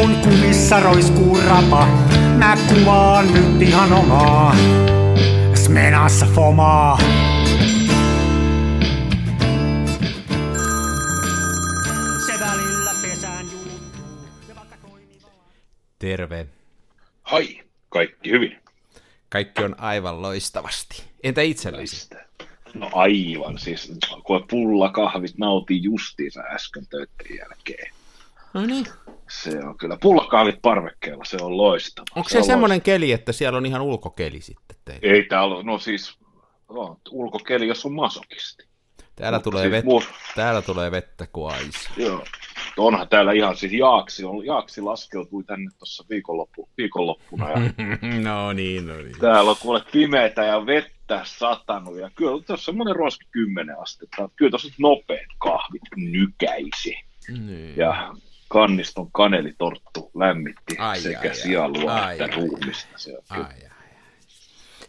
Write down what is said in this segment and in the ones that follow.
kun kumissa roiskuu rapa, mä kuvaan nyt ihan omaa. Smenassa fomaa. Se välillä pesään juuttuu. Ja vaikka toimitaan... Terve. Hai, kaikki hyvin. Kaikki on aivan loistavasti. Entä itsellesi? No aivan, siis kun pullakahvit nautin justiinsa äsken töiden jälkeen. No niin. Se on kyllä, pullakahvit parvekkeella, se on loistava. Onko se, on semmoinen keli, että siellä on ihan ulkokeli sitten teillä? loistava. Ei täällä ole, no siis no, ulkokeli, jos on masokisti. Täällä, Mutta tulee siis vettä, muu- täällä tulee vettä kuin aisa. Joo. Onhan täällä ihan siis Jaaksi, on, Jaaksi laskeutui tänne tuossa viikonloppu, viikonloppuna ja no niin, no niin. täällä on kuule pimeätä ja vettä satanut ja kyllä tuossa on semmoinen ruoski 10 astetta. Kyllä tuossa nopeat kahvit nykäisi. niin. ja kanniston kanelitorttu lämmitti Ai, sekä ai, sielua Ai, että ai, ruumista. Se on Ai, ai, ai.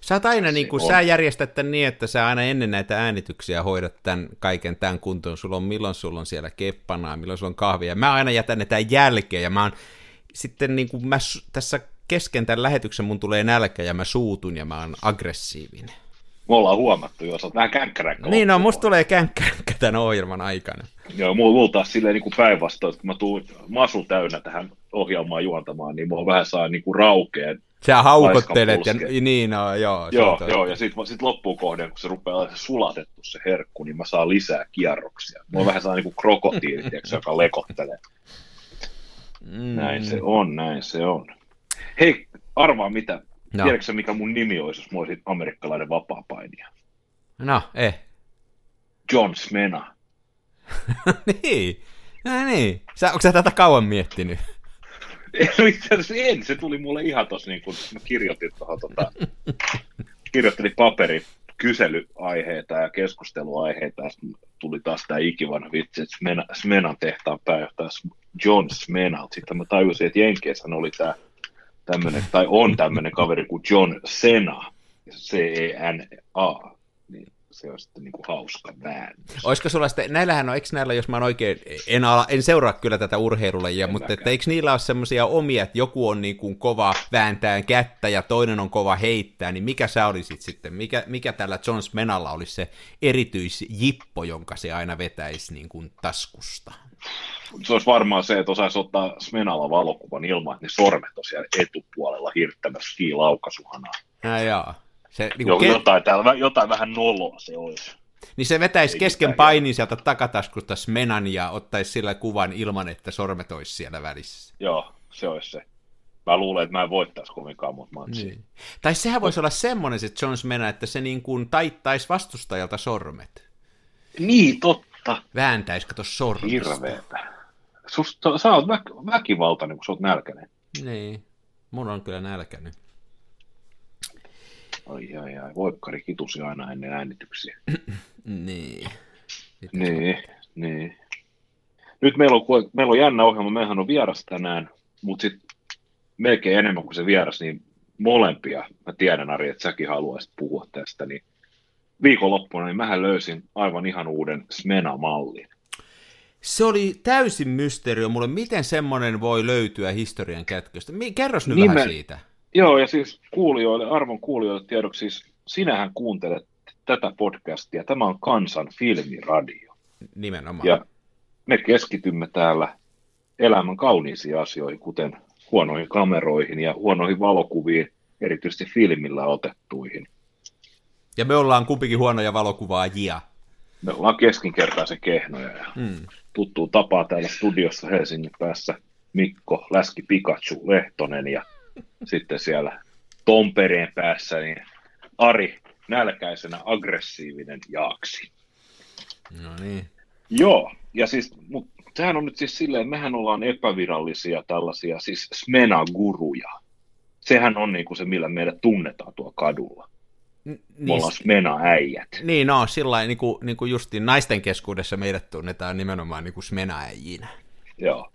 Sä oot aina niin kuin, on. sä järjestät tän niin, että sä aina ennen näitä äänityksiä hoidat tämän kaiken tämän kuntoon. Sulla on milloin sulla on siellä keppanaa, milloin sulla on kahvia. Mä aina jätän ne tämän jälkeen ja mä oon sitten niin kuin mä tässä kesken tämän lähetyksen mun tulee nälkä ja mä suutun ja mä oon aggressiivinen. Me ollaan huomattu jo, sä oot vähän känkkäräkkä. Niin no, musta tulee känkkäräkkä tämän ohjelman aikana. Joo, mulla, taas silleen niin kuin päinvastoin, että kun mä tuun masu täynnä tähän ohjelmaan juontamaan, niin mulla vähän saa niin kuin raukeen. Sä haukottelet ja niin no joo. Joo, on joo, ja sitten sit loppuun kohden, kun se rupeaa sulatettu se herkku, niin mä saan lisää kierroksia. Mulla vähän saa niin kuin krokotiili, tiedätkö, joka lekottelee. Mm. Näin se on, näin se on. Hei, arvaa mitä. No. Tiedätkö mikä mun nimi olisi, jos mä olisin amerikkalainen vapaapainija? No, eh. John Smena. niin. No niin. Sä, onko sä tätä kauan miettinyt? No itse asiassa en, se tuli mulle ihan tossa, niin kun mä kirjoitin tuohon, tota, kirjoittelin paperi kyselyaiheita ja keskusteluaiheita, ja tuli taas tämä ikivanha vitsi, että Smena, Smenan tehtaan pääjohtaja John Smenalt. Sitten mä tajusin, että Jenkeissä oli tämä tämmöinen, tai on tämmöinen kaveri kuin John Sena, C-E-N-A, niin se on sitten niin kuin hauska väännös. Olisiko sulla sitten, näillähän on, eikö näillä, jos mä oon oikein, en, ala, en seuraa kyllä tätä urheilulajia, En mutta että eikö niillä ole semmoisia omia, että joku on niin kuin kova vääntää kättä ja toinen on kova heittää, niin mikä sä olisit sitten, mikä, mikä tällä John Smenalla olisi se erityisjippo, jonka se aina vetäisi niin kuin taskusta? Se olisi varmaan se, että osaisi ottaa Smenalla valokuvan ilman, että ne sormet on siellä etupuolella hirttämässä kiilaukaisuhanaa. Ja joo. Se, niin, Jo, ke- jotain, täällä, jotain vähän noloa se olisi. niin se vetäisi Ei kesken painin sieltä takataskusta Smenan ja ottaisi sillä kuvan ilman, että sormet olisi siellä välissä. Joo, se olisi se. Mä luulen, että mä en voittaisi kovinkaan monta matsia. Niin. Tai sehän voisi olla semmoinen se John Smena, että se niin kuin taittaisi vastustajalta sormet. Niin, totta. Vääntäisi, kato sormista. Hirveetä. Susta, sä oot väk, väkivaltainen, kun sä oot nälkäinen. Niin. Mun on kyllä nälkänyt. Ai, ai, ai. Voikkari kitusi aina ennen äänityksiä. Niin. Niin, niin. Nyt meillä on, meillä on jännä ohjelma, meillähän on vieras tänään, mutta sitten melkein enemmän kuin se vieras, niin molempia, mä tiedän Ari, että säkin haluaisit puhua tästä, niin viikonloppuna niin mähän löysin aivan ihan uuden Smena-mallin. Se oli täysin mysteerio mulle, miten semmoinen voi löytyä historian kätköstä. Kerros nyt Nimen- vähän siitä. Joo, ja siis kuulijoille, arvon kuulijoille tiedoksi, siis sinähän kuuntelet tätä podcastia, tämä on Kansan filmiradio, Nimenomaan. ja me keskitymme täällä elämän kauniisiin asioihin, kuten huonoihin kameroihin ja huonoihin valokuviin, erityisesti filmillä otettuihin. ja me ollaan kumpikin huonoja valokuvaajia. Me ollaan keskinkertaisen kehnoja ja Mm. Tuttuu tapaa täällä studiossa Helsingin päässä Mikko Läski Pikachu Lehtonen ja sitten siellä Tompereen päässä niin Ari nälkäisenä aggressiivinen Jaaksi. No niin. Joo, ja siis, mut sehän on nyt siis silleen, mehän ollaan epävirallisia tällaisia siis smena-guruja. Sehän on niinku se, millä meidät tunnetaan tuolla kadulla. Niin, ollaan smena-äijät. niin no, sillä lailla, niin kuin, niin kuin justiin naisten keskuudessa meidät tunnetaan nimenomaan niin kuin smenaäjinä. Joo.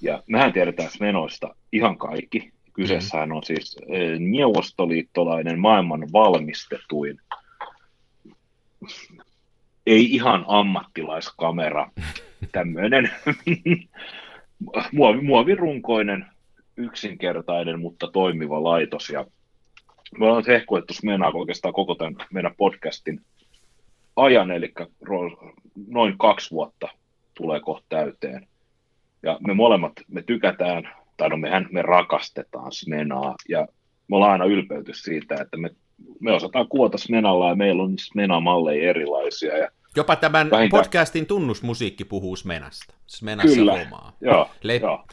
Ja mehän tiedetään smenoista ihan kaikki. Kyseessähän on siis eh, neuvostoliittolainen maailman valmistetuin, ei ihan ammattilaiskamera, tämmöinen muovi, muovirunkoinen, yksinkertainen, mutta toimiva laitos. Ja me ollaan hehkuettu Smenaa oikeastaan koko tämän meidän podcastin ajan, eli noin kaksi vuotta tulee kohta täyteen. Ja me molemmat, me tykätään, tai no mehän me rakastetaan Smenaa, ja me ollaan aina ylpeyty siitä, että me, me osataan kuvata Smenalla, ja meillä on Smena-malleja erilaisia, ja Jopa tämän Vähintään. podcastin tunnusmusiikki puhuu Smenasta. Smenassa Kyllä, omaa. joo, Le- joo.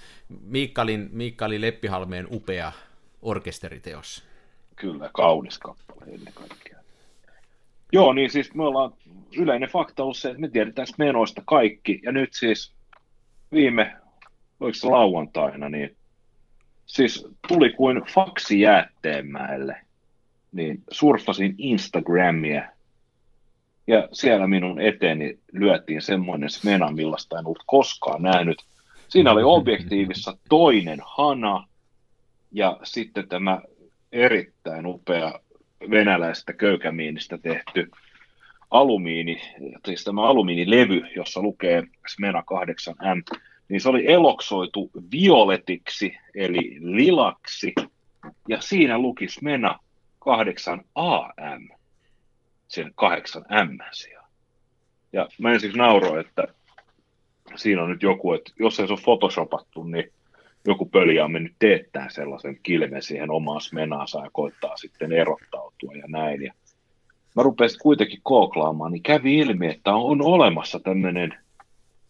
Miikkalin, Miikkali Leppihalmeen upea orkesteriteos. Kyllä, kaunis kappale ennen kaikkea. Joo, niin siis me ollaan, yleinen fakta on se, että me tiedetään menoista kaikki, ja nyt siis viime, oliko se lauantaina, niin siis tuli kuin faksi jäätteenmäelle, niin surfasin Instagramia, ja siellä minun eteeni lyötiin semmoinen smena, millaista en ollut koskaan nähnyt. Siinä oli objektiivissa toinen hana, ja sitten tämä erittäin upea venäläistä köykämiinistä tehty alumiini, siis tämä alumiinilevy, jossa lukee Smena 8M, niin se oli eloksoitu violetiksi, eli lilaksi, ja siinä luki Smena 8AM, sen 8M sijaan. Ja mä ensin nauroin, että siinä on nyt joku, että jos ei se ole photoshopattu, niin joku pöliä on mennyt teettää sellaisen kilmen siihen omaan smenaansa ja koittaa sitten erottautua ja näin. Ja mä rupesin kuitenkin kooklaamaan, niin kävi ilmi, että on olemassa tämmöinen,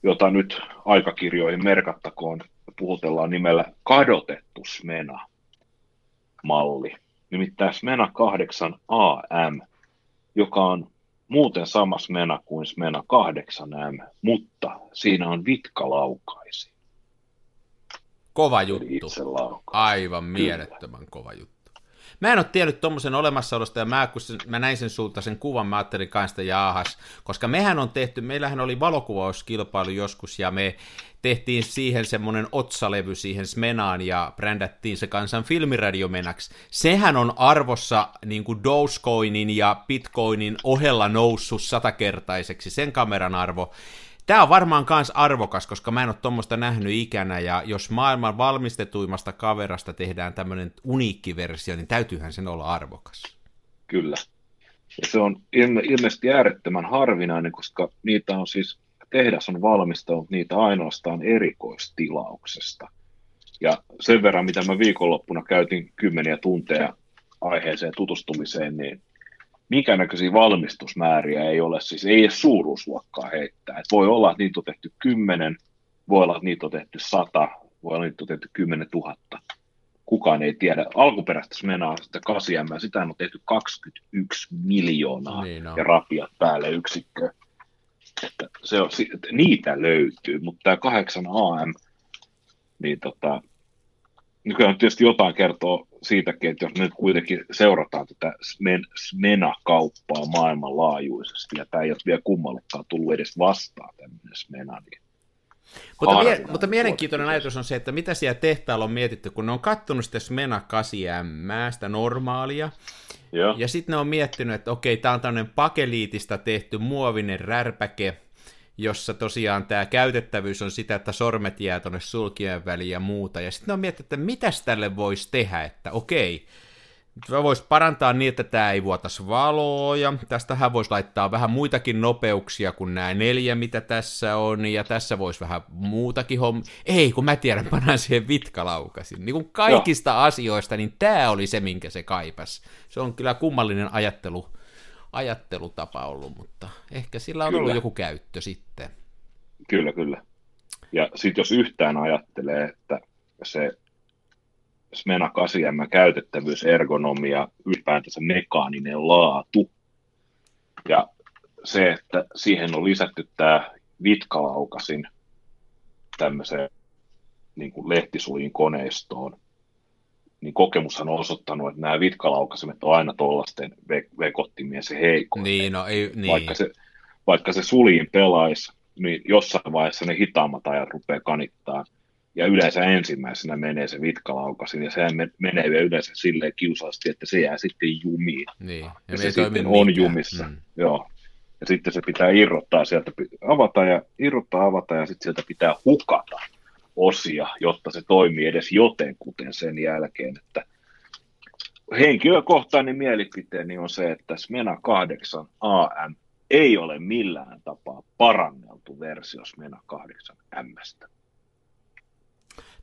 jota nyt aikakirjoihin merkattakoon, puhutellaan nimellä kadotettu smena malli. Nimittäin Smena 8 AM, joka on muuten sama Smena kuin Smena 8M, mutta siinä on vitkalaukaisi. Kova juttu. Aivan mielettömän kova juttu. Mä en ole tiennyt tuommoisen olemassaolosta, ja mä, kun mä näin sen sulta sen kuvan, mä ajattelin kanssa jaahas, koska mehän on tehty, meillähän oli valokuvauskilpailu joskus, ja me tehtiin siihen semmoinen otsalevy siihen Smenaan, ja brändättiin se kansan filmiradiomenaksi. Sehän on arvossa niin kuin Dogecoinin ja Bitcoinin ohella noussut satakertaiseksi, sen kameran arvo, Tämä on varmaan kans arvokas, koska mä en ole tuommoista nähnyt ikänä, ja jos maailman valmistetuimmasta kaverasta tehdään tämmöinen uniikki versio, niin täytyyhän sen olla arvokas. Kyllä. Ja se on ilmeisesti äärettömän harvinainen, koska niitä on siis, tehdas on valmistanut niitä ainoastaan erikoistilauksesta. Ja sen verran, mitä mä viikonloppuna käytin kymmeniä tunteja aiheeseen tutustumiseen, niin minkä näköisiä valmistusmääriä ei ole, siis ei edes suuruusluokkaa heittää. Et voi olla, että niitä on tehty kymmenen, voi olla, että niitä on tehty sata, voi olla, että niitä on tehty kymmenen tuhatta. Kukaan ei tiedä. Alkuperäistä menaa sitä 8 sitä on tehty 21 miljoonaa niin ja rapiat päälle yksikkö. Että se on, että niitä löytyy, mutta tämä 8 AM, niin tota, nykyään tietysti jotain kertoo siitäkin, että jos nyt kuitenkin seurataan tätä Smena-kauppaa maailmanlaajuisesti, ja tämä ei ole vielä kummallekaan tullut edes vastaan tämmöinen Smena, niin mutta, mie- mutta mielenkiintoinen ajatus on se, että mitä siellä tehtaalla on mietitty, kun ne on kattonut sitä Smena 8M, sitä normaalia, Joo. ja sitten ne on miettinyt, että okei, tämä on tämmöinen pakeliitista tehty muovinen rärpäke, jossa tosiaan tämä käytettävyys on sitä, että sormet jää tuonne sulkien väliin ja muuta. Ja sitten on miettinyt, että mitäs tälle voisi tehdä, että okei, voisi parantaa niin, että tämä ei vuotaisi valoa, ja tästähän voisi laittaa vähän muitakin nopeuksia kuin nämä neljä, mitä tässä on, ja tässä voisi vähän muutakin homma. Ei, kun mä tiedän, pannaan siihen vitkalaukasin. Niin kuin kaikista Joo. asioista, niin tämä oli se, minkä se kaipas. Se on kyllä kummallinen ajattelu ajattelutapa ollut, mutta ehkä sillä on kyllä. ollut joku käyttö sitten. Kyllä, kyllä. Ja sitten jos yhtään ajattelee, että se Smena 8 käytettävyys, ergonomia, ylipäätänsä mekaaninen laatu, ja se, että siihen on lisätty tämä vitkalaukasin tämmöiseen niin kuin lehtisulin koneistoon, niin kokemushan on osoittanut, että nämä vitkalaukasimet on aina tuollaisten vekottimien se heikko. Niin, no ei, niin. Vaikka, se, vaikka se suliin pelaisi, niin jossain vaiheessa ne hitaammat ajat rupeaa kanittaa. Ja yleensä ensimmäisenä menee se vitkalaukasin, ja sehän menee yleensä silleen kiusaasti, että se jää sitten jumiin. Niin. Ja, ja se sitten on mikään. jumissa. Mm. Joo. Ja sitten se pitää irrottaa sieltä, avata ja irrottaa, avata, ja sitten sieltä pitää hukata osia, jotta se toimii edes jotenkuten sen jälkeen, että henkilökohtainen mielipiteeni on se, että Smena 8 AM ei ole millään tapaa paranneltu versio Smena 8 M.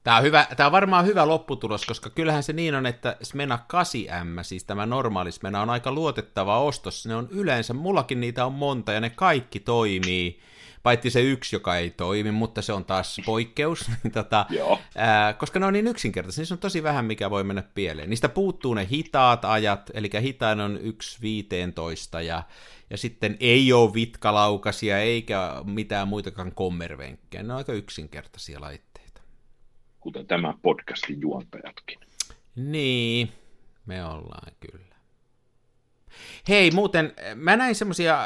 Tämä on, hyvä, tämä on varmaan hyvä lopputulos, koska kyllähän se niin on, että Smena 8M, siis tämä normaali Smena, on aika luotettava ostos. Ne on yleensä, mullakin niitä on monta ja ne kaikki toimii, paitsi se yksi, joka ei toimi, mutta se on taas poikkeus, tota, ää, koska ne on niin yksinkertaisia, niissä on tosi vähän, mikä voi mennä pieleen. Niistä puuttuu ne hitaat ajat, eli hitain on 1.15 ja, ja sitten ei ole vitkalaukasia eikä mitään muitakaan kommervenkkejä, ne on aika yksinkertaisia laitteita kuten tämän podcastin juontajatkin. Niin, me ollaan kyllä. Hei, muuten, mä näin semmosia,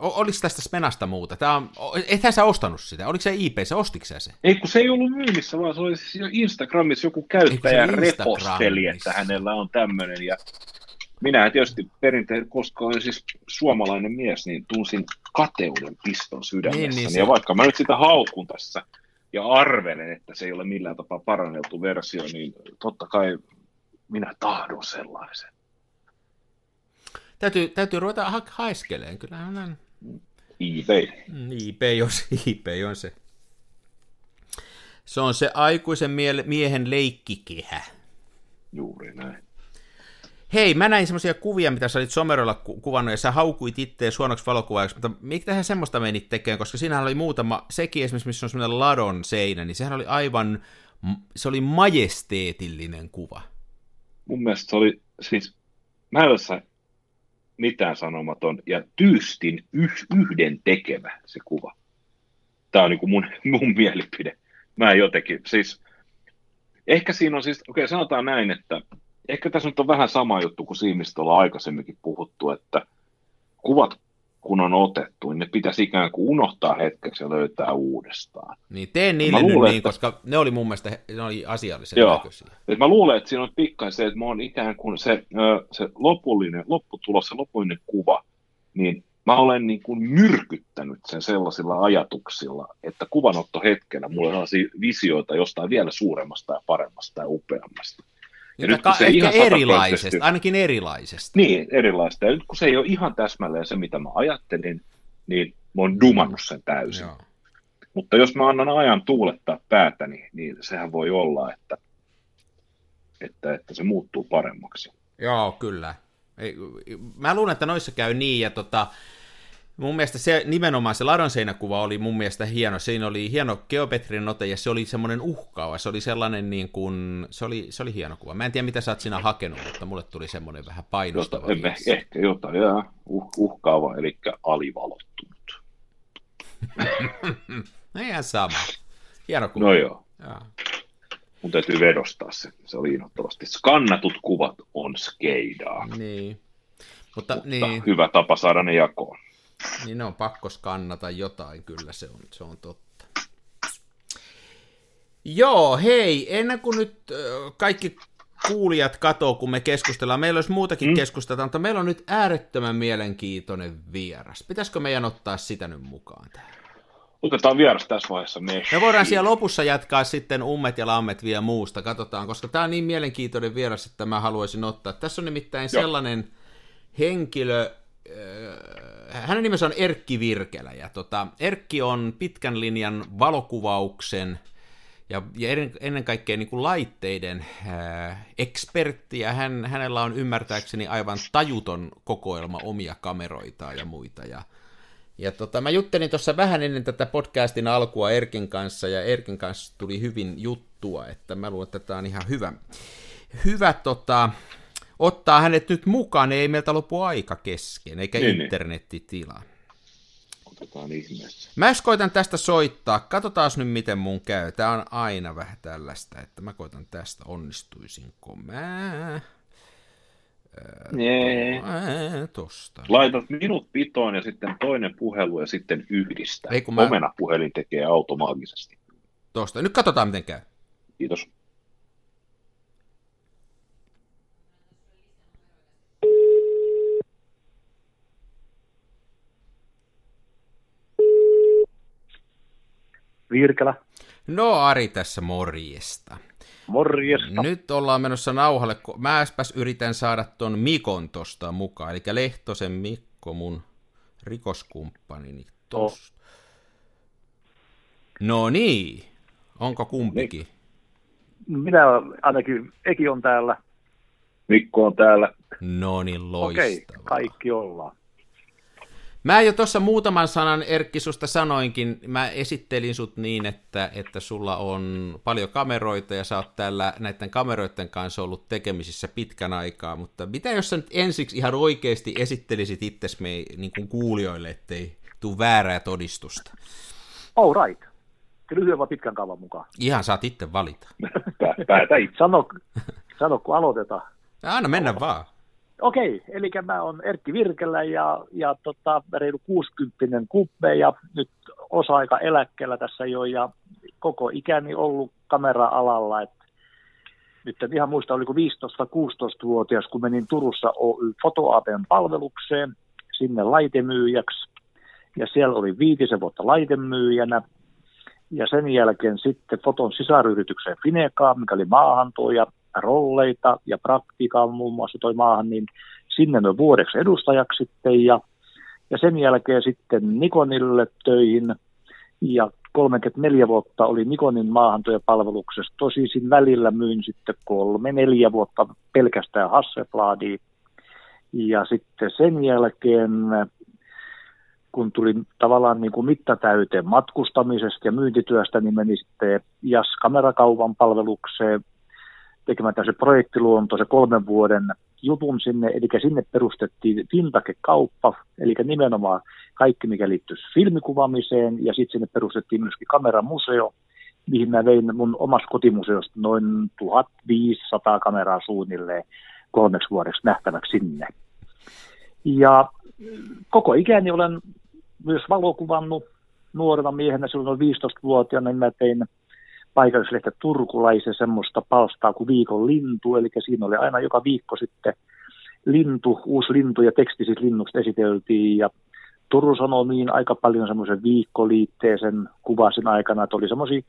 oliko tästä Spenasta muuta? Tää on, ethän sä ostanut sitä, oliko se IP, se? Ostiko se? Ei, kun se ei ollut myynnissä, vaan se oli siis Instagramissa joku käyttäjä reposteli, että hänellä on tämmöinen, ja minä tietysti perinteisesti, koska olen siis suomalainen mies, niin tunsin kateuden piston sydämessäni, niin, niin ja vaikka mä nyt sitä haukun tässä ja arvelen, että se ei ole millään tapaa paranneltu versio, niin totta kai minä tahdon sellaisen. Täytyy, täytyy ruveta ha- haiskeleen, kyllä on eBay. Mm, eBay on, eBay on se. Se on se aikuisen mie- miehen leikkikehä. Juuri näin. Hei, mä näin semmoisia kuvia, mitä sä olit Somerolla ku- kuvannut, ja sä haukuit itteen suonoksi valokuvaajaksi, mutta miksi tähän semmoista menit tekemään, koska siinä oli muutama, sekin esimerkiksi, missä on semmoinen ladon seinä, niin sehän oli aivan, se oli majesteetillinen kuva. Mun mielestä se oli siis näyssä mitään sanomaton ja tyystin yh, yhden tekevä se kuva. Tämä on niin kuin mun, mun mielipide. Mä jotenkin, siis ehkä siinä on siis, okei okay, sanotaan näin, että ehkä tässä nyt on vähän sama juttu kuin siinä, mistä ollaan aikaisemminkin puhuttu, että kuvat kun on otettu, niin ne pitäisi ikään kuin unohtaa hetkeksi ja löytää uudestaan. Niin teen niille luulen, nyt niin, että... koska ne oli mun mielestä ne oli asiallisen Joo. näköisiä. Et mä luulen, että siinä on pikkaisen se, että mä oon ikään kuin se, se lopullinen, lopputulos, se lopullinen kuva, niin mä olen niin kuin myrkyttänyt sen sellaisilla ajatuksilla, että kuvanotto hetkellä mulla on sellaisia visioita jostain vielä suuremmasta ja paremmasta ja upeammasta. Ja nyt, se ehkä erilaisesta, ainakin erilaisesta. Niin, erilaista. Ja nyt kun se ei ole ihan täsmälleen se, mitä mä ajattelin, niin mä oon dumannut sen täysin. Joo. Mutta jos mä annan ajan tuulettaa päätäni, niin, niin sehän voi olla, että, että, että se muuttuu paremmaksi. Joo, kyllä. Mä luulen, että noissa käy niin, ja tota, Mun mielestä se nimenomaan se ladon seinäkuva oli mun mielestä hieno. Siinä oli hieno geometrinen ote ja se oli semmoinen uhkaava. Se oli sellainen niin kuin, se oli, se oli hieno kuva. Mä en tiedä mitä sä oot siinä hakenut, mutta mulle tuli semmoinen vähän painostava. Jota, ehkä, ehkä jotain jää uh, uhkaava, eli alivalottunut. no ihan sama. Hieno kuva. No joo. Ja. Mun täytyy vedostaa se. Se oli innoittavasti. Skannatut kuvat on skeidaa. Niin. Mutta, Mutta niin. hyvä tapa saada ne jakoon. Niin ne on pakko skannata jotain, kyllä se on, se on totta. Joo, hei, ennen kuin nyt kaikki kuulijat katoo, kun me keskustellaan. Meillä olisi muutakin mm. keskustelua, mutta meillä on nyt äärettömän mielenkiintoinen vieras. Pitäisikö meidän ottaa sitä nyt mukaan tähän? Otetaan vieras tässä vaiheessa. Me, me voidaan siellä lopussa jatkaa sitten ummet ja lammet vielä muusta. Katsotaan, koska tämä on niin mielenkiintoinen vieras, että mä haluaisin ottaa. Tässä on nimittäin Joo. sellainen henkilö, hänen nimensä on Erkki Virkelä, ja tota, Erkki on pitkän linjan valokuvauksen ja, ja ennen kaikkea niin kuin laitteiden ää, ekspertti, ja hän, hänellä on ymmärtääkseni aivan tajuton kokoelma omia kameroitaan ja muita, ja ja tota, mä juttelin tuossa vähän ennen tätä podcastin alkua Erkin kanssa, ja Erkin kanssa tuli hyvin juttua, että mä luulen, että tämä on ihan hyvä, hyvä tota, ottaa hänet nyt mukaan, niin ei meiltä lopu aika kesken, eikä niin, niin. internettitila. Otetaan ihmeessä. Mä koitan tästä soittaa. Katsotaan nyt, miten mun käy. Tää on aina vähän tällaista, että mä koitan tästä, onnistuisinko mä. Nee. Tosta. Laitat minut pitoon ja sitten toinen puhelu ja sitten yhdistää. Ei, mä... Omena puhelin tekee automaattisesti. Tosta. Nyt katsotaan, miten käy. Kiitos. Virkälä. No Ari tässä morjesta. Morjesta. Nyt ollaan menossa nauhalle. Mä äspäs yritän saada ton Mikon tosta mukaan, eli Lehtosen Mikko, mun rikoskumppanini tosta. Oh. No niin, onko kumpikin? Niin. Minä ainakin, Eki on täällä. Mikko on täällä. No niin, loistavaa. Okei, kaikki ollaan. Mä jo tuossa muutaman sanan Erkki susta sanoinkin, mä esittelin sut niin, että, että sulla on paljon kameroita ja sä oot täällä näiden kameroiden kanssa ollut tekemisissä pitkän aikaa, mutta mitä jos sä nyt ensiksi ihan oikeasti esittelisit itsesi me niin kuin kuulijoille, ettei tuu väärää todistusta? All right. Lyhyen vai pitkän kaavan mukaan? Ihan saat itse valita. Päätä itse. Sano, sano kun aloitetaan. Anna mennä vaan. Okei, eli mä oon Erkki Virkelä ja, ja tota, reilu 60 kuppe ja nyt osa-aika eläkkeellä tässä jo ja koko ikäni ollut kamera-alalla. Et nyt en ihan muista, oliko 15-16-vuotias, kun menin Turussa Oy Fotoapen palvelukseen sinne laitemyyjäksi. Ja siellä oli viitisen vuotta laitemyyjänä. Ja sen jälkeen sitten Foton sisaryritykseen Finekaa, mikä oli maahantuoja rolleita ja praktiikkaa muun muassa toi maahan, niin sinne noin vuodeksi edustajaksi sitten ja, ja sen jälkeen sitten Nikonille töihin ja 34 vuotta oli Nikonin maahantyöpalveluksessa. Tosin välillä myin sitten kolme, neljä vuotta pelkästään Hasselbladia. Ja sitten sen jälkeen, kun tuli tavallaan niin kuin mittatäyteen matkustamisesta ja myyntityöstä, niin meni sitten JAS kamerakaupan palvelukseen tekemään tämmöisen projektiluontoisen kolmen vuoden jutun sinne, eli sinne perustettiin Tintake-kauppa, eli nimenomaan kaikki, mikä liittyy filmikuvaamiseen, ja sitten sinne perustettiin myöskin kameramuseo, mihin mä vein mun omassa kotimuseosta noin 1500 kameraa suunnilleen kolmeksi vuodeksi nähtäväksi sinne. Ja koko ikäni olen myös valokuvannut nuorena miehenä, silloin noin 15-vuotiaana, niin mä tein paikallislehtä Turkulaisen semmoista palstaa kuin Viikon lintu, eli siinä oli aina joka viikko sitten lintu, uusi lintu ja teksti siis linnusta esiteltiin ja Turun Sanomiin aika paljon semmoisen viikkoliitteisen kuvasin aikana, että oli semmoisia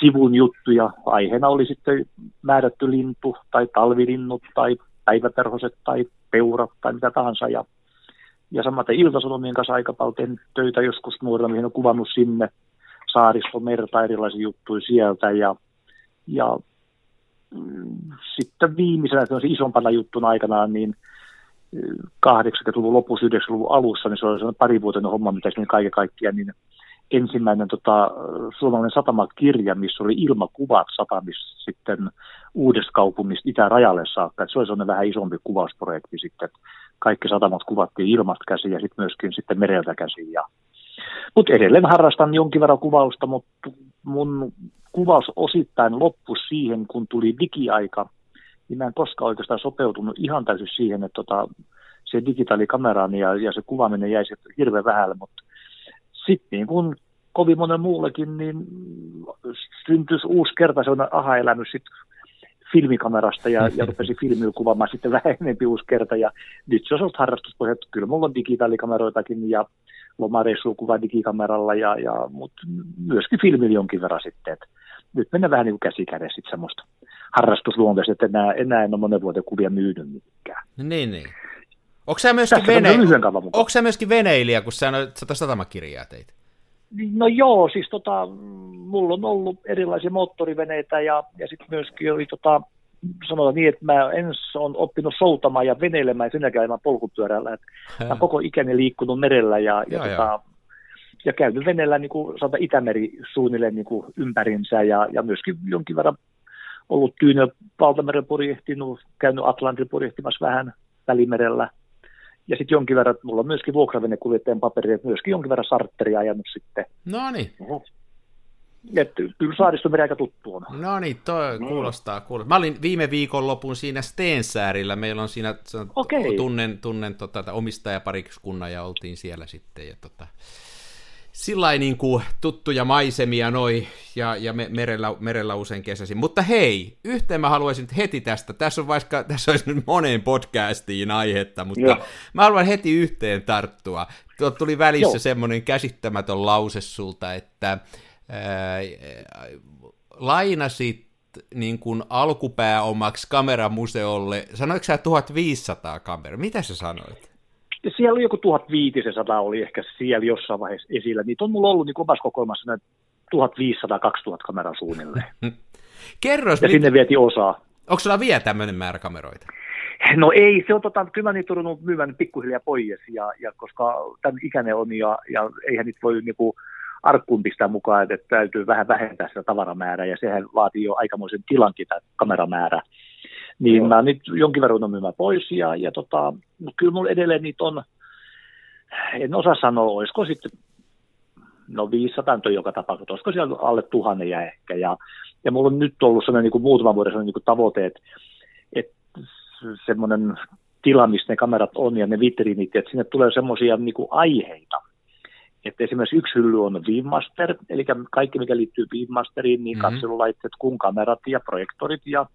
sivun juttuja. Aiheena oli sitten määrätty lintu tai talvilinnut tai päiväperhoset tai peurat tai mitä tahansa. Ja, ja samaten Iltasanomien kanssa aika paljon töitä joskus nuorena, mihin on kuvannut sinne saaristomerta, erilaisia juttuja sieltä ja, ja mm, sitten viimeisenä isompana juttuna aikanaan, niin 80-luvun lopussa, 90-luvun alussa, niin se oli sellainen parivuotinen homma, mitä niin kaiken kaikkiaan, niin ensimmäinen tota, suomalainen satamakirja, missä oli ilmakuvat satamissa sitten uudesta kaupungista itärajalle saakka. Et se oli sellainen vähän isompi kuvausprojekti sitten, kaikki satamat kuvattiin ilmasta käsin ja sitten myöskin sitten mereltä käsin. Ja, mutta edelleen harrastan jonkin verran kuvausta, mutta mun kuvaus osittain loppui siihen, kun tuli digiaika, niin mä en koskaan oikeastaan sopeutunut ihan täysin siihen, että tota, se digitaalikamerani ja, ja se kuvaaminen jäi hirveän vähälle, mutta sitten niin kun kovin monen muullekin, niin syntyisi uusi kerta sellainen aha-elämys sitten filmikamerasta ja, ja rupesin filmillä kuvaamaan sitten vähän enemmän uusi kerta. Ja nyt se on ollut harrastuspohja, kyllä mulla on digitaalikameroitakin ja lomareissua kuva digikameralla, ja, ja, mutta myöskin filmillä jonkin verran sitten. Et nyt mennään vähän niin kuin käsi kädessä sitten semmoista harrastusluonteista, että enää, enää en ole monen vuoden kuvia myynyt mikään. No niin, niin. Onko sä myöskin, vene... Onko sä myöskin veneilijä, kun sä noit satamakirjaa teit? No joo, siis tota, mulla on ollut erilaisia moottoriveneitä ja, ja sitten myöskin oli tota, sanotaan niin, että mä ensin on oppinut soutamaan ja veneilemään sen jälkeen aina polkupyörällä. Että mä koko ikäni liikkunut merellä ja, ja, ja, tota, ja käynyt veneellä niin kuin, sanotaan Itämeri suunnilleen niin kuin ympärinsä ja, ja myöskin jonkin verran ollut Tyynö valtameren purjehtinut, käynyt Atlantin purjehtimassa vähän Välimerellä. Ja sitten jonkin verran, mulla on myöskin vuokravenekuljettajan paperi, että myöskin jonkin verran sartteria ajanut sitten. No niin. Että kyllä saaristomeri aika tuttu on. No niin, toi no. kuulostaa, kuulostaa. Mä olin viime viikonlopun siinä Steensäärillä, meillä on siinä, okay. tunnen, tunnen tota, omistajaparikskunnan ja oltiin siellä sitten. Ja tota, sillä niin kuin tuttuja maisemia noi, ja, ja me, merellä, merellä usein kesäisin. Mutta hei, yhteen mä haluaisin heti tästä, tässä on vaikka, tässä olisi nyt moneen podcastiin aihetta, mutta Joo. mä haluan heti yhteen tarttua. Tuo tuli välissä Joo. semmoinen käsittämätön lause sulta, että ää, lainasit niin kuin alkupääomaksi kameramuseolle, sanoitko sä 1500 kameraa? Mitä sä sanoit? Siellä oli joku 1500 oli ehkä siellä jossain vaiheessa esillä. Niitä on mulla ollut niin kokoelmassa 1500-2000 kameraa suunnilleen. Kerros, ja mit... sinne vietiin osaa. onko sulla vielä tämmöinen määrä kameroita? No ei, se on tota, kyllä niitä ruvennut myymään pikkuhiljaa pois, ja, ja koska tämän ikäinen on, ja, ja eihän niitä voi niinku, arkkuun pistää mukaan, että, täytyy vähän vähentää sitä tavaramäärää, ja sehän vaatii jo aikamoisen tilankin tämä kameramäärä. Niin Joo. mä nyt jonkin verran myymään pois, ja, ja tota, kyllä mulla edelleen niitä on, en osaa sanoa, olisiko sitten, no 500 on joka tapauksessa, olisiko siellä alle tuhannen ja ehkä, ja, ja mulla on nyt ollut sellainen niin kuin muutaman vuoden sellainen niin kuin tavoite, että, että semmoinen tila, missä ne kamerat on ja ne vitriinit, että sinne tulee semmoisia niin aiheita. Että esimerkiksi yksi hylly on Beammaster, eli kaikki mikä liittyy Beammasteriin, niin mm-hmm. katselulaitteet kuin kamerat ja projektorit ja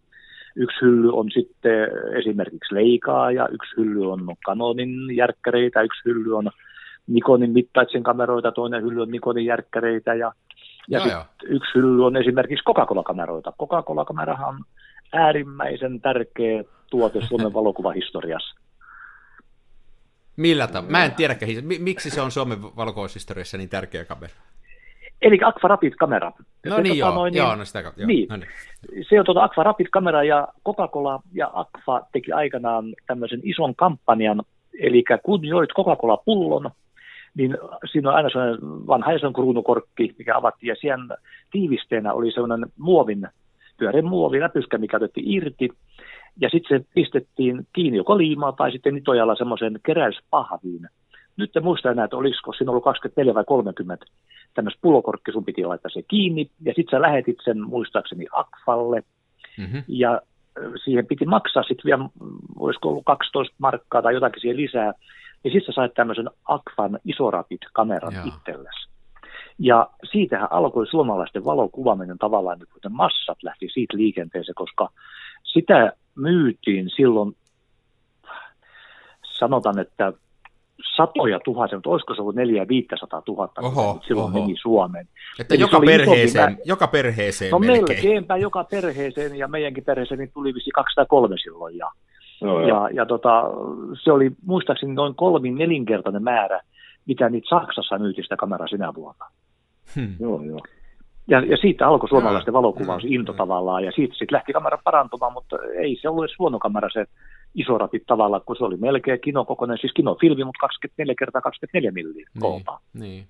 yksi hylly on sitten esimerkiksi Leikaa ja yksi hylly on Canonin järkkäreitä, yksi hylly on Nikonin mittaitsen kameroita, toinen hylly on Nikonin järkkäreitä ja, ja sitten yksi hylly on esimerkiksi Coca-Cola-kameroita. Coca-Cola-kamerahan on äärimmäisen tärkeä tuote Suomen valokuvahistoriassa. Millä tavalla? Mä en tiedäkään, miksi se on Suomen valokuvahistoriassa niin tärkeä kamera? Eli Aqua Rapid-kamera. No se, niin tota, joo, noin, joo, no sitä joo, niin, no niin. Se on tuota Aqua Rapid-kamera ja Coca-Cola ja Aqua teki aikanaan tämmöisen ison kampanjan, eli kun joit Coca-Cola-pullon, niin siinä on aina sellainen vanha kruunukorkki, mikä avattiin, ja siellä tiivisteenä oli sellainen muovin, pyöreä muoviläpyskä, mikä otettiin irti, ja sitten se pistettiin kiinni joko liimaa tai sitten nitojalla semmoisen keräyspahviin. Nyt en muista enää, että olisiko siinä ollut 24 vai 30 tämmöistä pulokorkki, sun piti laittaa se kiinni, ja sitten sä lähetit sen muistaakseni Akfalle, mm-hmm. ja siihen piti maksaa sitten vielä, olisiko ollut 12 markkaa tai jotakin siihen lisää, ja sitten sä sait tämmöisen Akfan isorapid-kameran itsellesi. Ja siitähän alkoi suomalaisten valokuvaaminen tavallaan, niin kun massat lähti siitä liikenteeseen, koska sitä myytiin silloin, sanotaan, että satoja tuhansia, mutta olisiko se ollut neljä viittäsataa tuhatta, oho, silloin oho. meni Suomeen. Että Eli joka perheeseen, joka perheeseen No melkein. melkeinpä joka perheeseen, ja meidänkin perheeseen niin tuli visi 203 silloin, ja, no, ja, ja tota, se oli muistaakseni noin kolmin nelinkertainen määrä, mitä niitä Saksassa myytiin sitä kameraa sinä vuonna. Hmm. Joo, joo. Ja, ja siitä alkoi suomalaisten valokuvaus into tavallaan, ja siitä sitten lähti kamera parantumaan, mutta ei se ollut edes huono kamera se iso rapit tavallaan, kun se oli melkein kinokokoinen, siis kinofilmi, mutta 24 kertaa 24 milliä niin, niin.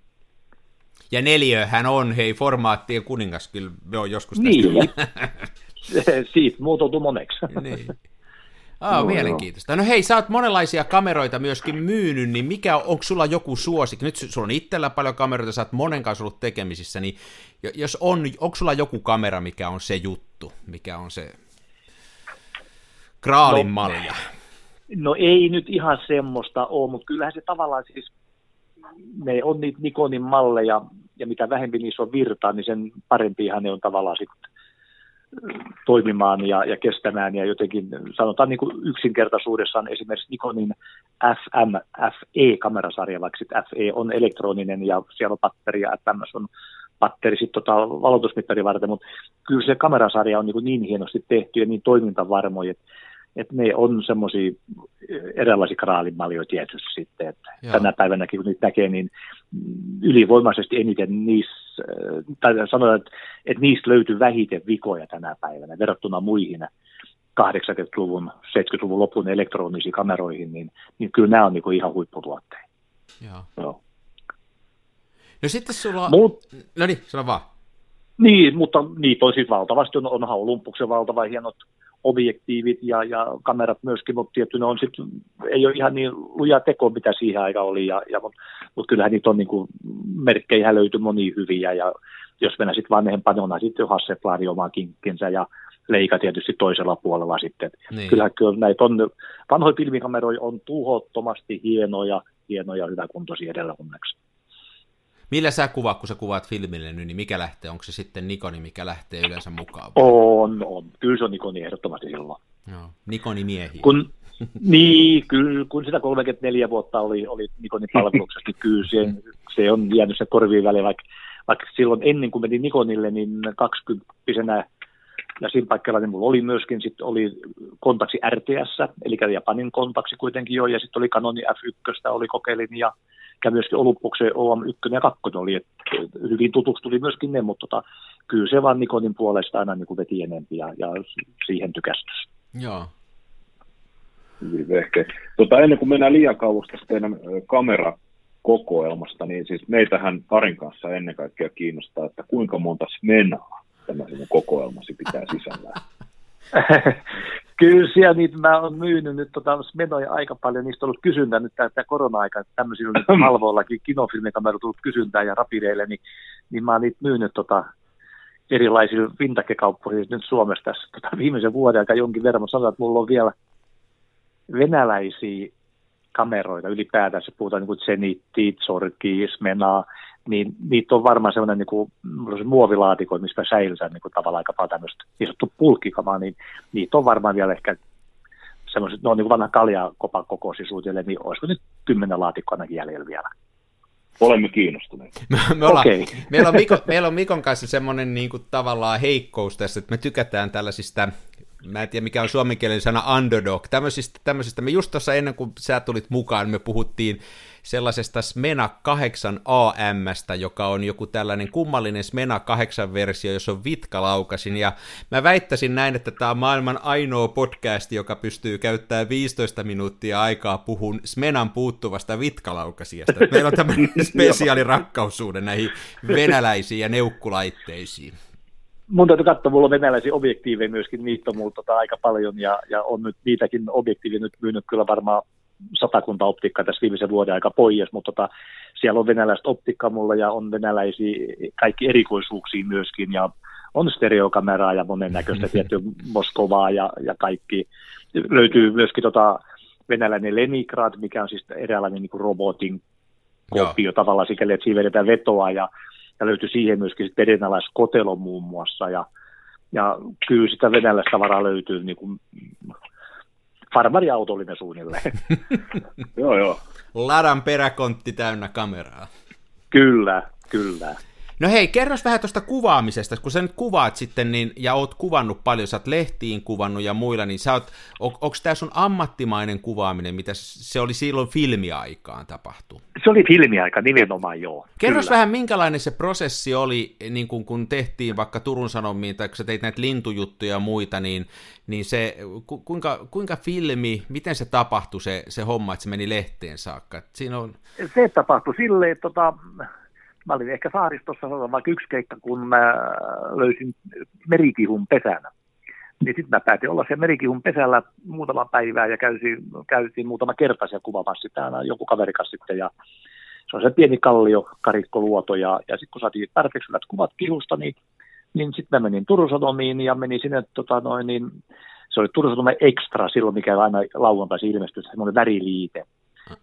Ja neljöhän on, hei, formaattien kuningas, kyllä joo, joskus tästä. Niin, siitä muutoutuu moneksi. niin. Ah, no, mielenkiintoista. No hei, sä oot monenlaisia kameroita myöskin myynyt, niin mikä, onko sulla joku suosikki? Nyt sulla on itsellä paljon kameroita, sä oot monen kanssa ollut tekemisissä, niin jos on, onko sulla joku kamera, mikä on se juttu, mikä on se kraalin no, malja? No ei nyt ihan semmoista ole, mutta kyllähän se tavallaan siis, ne on niitä Nikonin malleja, ja mitä vähempi niissä on virtaa, niin sen parempihan ne on tavallaan sitten toimimaan ja, ja kestämään. Ja jotenkin sanotaan niin kuin yksinkertaisuudessaan esimerkiksi Nikonin FM, FE-kamerasarja, vaikka FE on elektroninen ja siellä on batteri ja FMS on batteri sitten tota valotusmittari varten, mutta kyllä se kamerasarja on niin, niin hienosti tehty ja niin toimintavarmoja, että että ne on semmoisia erilaisia kraalinmaljoja tietysti sitten, että Joo. tänä päivänäkin kun niitä näkee, niin ylivoimaisesti eniten niissä, tai sanotaan, että, että niistä löytyy vähiten vikoja tänä päivänä verrattuna muihin 80-luvun, 70-luvun lopun elektronisiin kameroihin, niin, niin kyllä nämä on niin ihan huipputuotteita. Joo. Joo. No sitten sulla... Mut, no niin, sano vaan. Niin, mutta niitä on siis valtavasti, on, onhan Olympuksen valtava hienot objektiivit ja, ja kamerat myöskin, mutta tietty ne on sit, ei ole ihan niin luja teko, mitä siihen aikaan oli, ja, ja, mutta mut kyllähän niitä on niin kuin, merkkejä löytyy monia hyviä, ja jos mennään sitten vanhempanona, sitten Hasselblad omaa kinkkinsä, ja Leika tietysti toisella puolella sitten. Niin. Kyllähän kyllä näitä on, vanhoja filmikameroja on tuhottomasti hienoja, hienoja, hyväkuntoisia edellä onneksi. Millä sä kuvaat, kun sä kuvaat filmille nyt, niin mikä lähtee? Onko se sitten Nikoni, mikä lähtee yleensä mukaan? On, on. Kyllä se on Nikoni ehdottomasti silloin. Joo. Nikoni miehiä. Kun, niin, kyllä, kun sitä 34 vuotta oli, oli Nikonin palveluksessa, niin kyllä se, se on jäänyt se korviin väliin, vaikka vaikka silloin ennen kuin menin Nikonille, niin 20 ja siinä paikalla niin mulla oli myöskin, sitten oli kontaksi RTS, eli Japanin kontaksi kuitenkin jo, ja sitten oli Canoni F1, oli kokeilin, ja, ja myöskin Olympuksen OM1 ja 2 oli, että hyvin tutustuli myöskin ne, mutta tota, kyllä se vaan Nikonin puolesta aina niin kuin veti enempi, ja, ja siihen tykästys. Joo. Hyvin Tota, ennen kuin mennään liian kauas tästä teidän kamerakokoelmasta, niin siis meitähän Karin kanssa ennen kaikkea kiinnostaa, että kuinka monta smenaa tämä sinun kokoelmasi pitää sisällään? Kyllä siellä niitä mä oon myynyt nyt tota, menoja aika paljon, niistä on ollut kysyntää nyt tämä korona-aika, tämmöisillä nyt halvoillakin kinofilmikameroilla tullut kysyntää ja rapireille, niin, niin mä oon niitä myynyt tota, erilaisille vintakekauppoihin nyt Suomessa tässä tota, viimeisen vuoden aika jonkin verran, mutta sanotaan, että mulla on vielä venäläisiä kameroita ylipäätään, se puhutaan niin kuin Zenit, Zorki, Smena, niin niitä on varmaan sellainen niin kuin, se muovilaatiko, mistä säilytään niin kuin, tavallaan aika paljon tämmöistä niin sanottu pulkkikamaa, niin niitä on varmaan vielä ehkä semmoiset, ne on niin kuin vanha kaljakopan kokoisisuudelle, niin olisiko nyt kymmenen laatikkoa ainakin jäljellä vielä. Olemme kiinnostuneita. Me, me ollaan, okay. meillä, on Mikon, meillä on Mikon kanssa semmoinen niin kuin, tavallaan heikkous tässä, että me tykätään tällaisista mä en tiedä mikä on suomenkielinen sana underdog, tämmöisistä, tämmöisistä, me just tuossa ennen kuin sä tulit mukaan, me puhuttiin sellaisesta Smena 8 AMstä, joka on joku tällainen kummallinen Smena 8 versio, jossa on vitkalaukasin, ja mä väittäisin näin, että tämä on maailman ainoa podcast, joka pystyy käyttämään 15 minuuttia aikaa puhun Smenan puuttuvasta vitkalaukasiasta. Meillä on tämmöinen spesiaali rakkaussuuden näihin venäläisiin ja neukkulaitteisiin. Mun täytyy katsoa, mulla on venäläisiä objektiiveja myöskin, niitä on mulla tota aika paljon ja, ja on nyt niitäkin objektiiveja nyt myynyt kyllä varmaan satakunta optiikkaa tässä viimeisen vuoden aika pois, mutta tota, siellä on venäläistä optiikkaa mulla ja on venäläisiä kaikki erikoisuuksia myöskin ja on stereokameraa ja monennäköistä tietty Moskovaa ja, ja kaikki. Löytyy myöskin tota venäläinen Leningrad, mikä on siis eräänlainen niin robotin kopio tavallaan sikäli, että siinä vedetään vetoa ja ja löytyi siihen myöskin venäläiskotelo muun muassa, ja, ja kyllä sitä venäläistä tavaraa löytyy niin kuin farmariautollinen suunnilleen. joo, joo. Ladan peräkontti täynnä kameraa. Kyllä, kyllä. No hei, kerros vähän tuosta kuvaamisesta, kun sä nyt kuvaat sitten, niin, ja oot kuvannut paljon, sä oot lehtiin kuvannut ja muilla, niin sä oot, on, onko tämä sun ammattimainen kuvaaminen, mitä se oli silloin filmiaikaan tapahtu? Se oli filmiaika nimenomaan, joo. Kerros kyllä. vähän, minkälainen se prosessi oli, niin kun, kun tehtiin vaikka Turun Sanomiin, tai kun sä teit näitä lintujuttuja ja muita, niin, niin se, ku, kuinka, kuinka filmi, miten se tapahtui se, se homma, että se meni lehteen saakka? Siinä on... Se tapahtui silleen, että tota, mä olin ehkä saaristossa vaikka yksi keikka, kun mä löysin merikihun pesänä. Niin sitten mä päätin olla se merikihun pesällä muutama päivää ja käytiin, käytiin muutama kerta siellä kuvaamassa sitä aina joku kaverikas sitten ja se on se pieni kallio, karikkoluoto ja, ja sitten kun saatiin tarpeeksi hyvät kuvat kihusta, niin, niin sitten mä menin Turun Sanomiin ja menin sinne tota noin, niin se oli Turun Sanomien Extra silloin, mikä aina lauantaisin ilmestyi, semmoinen väriliite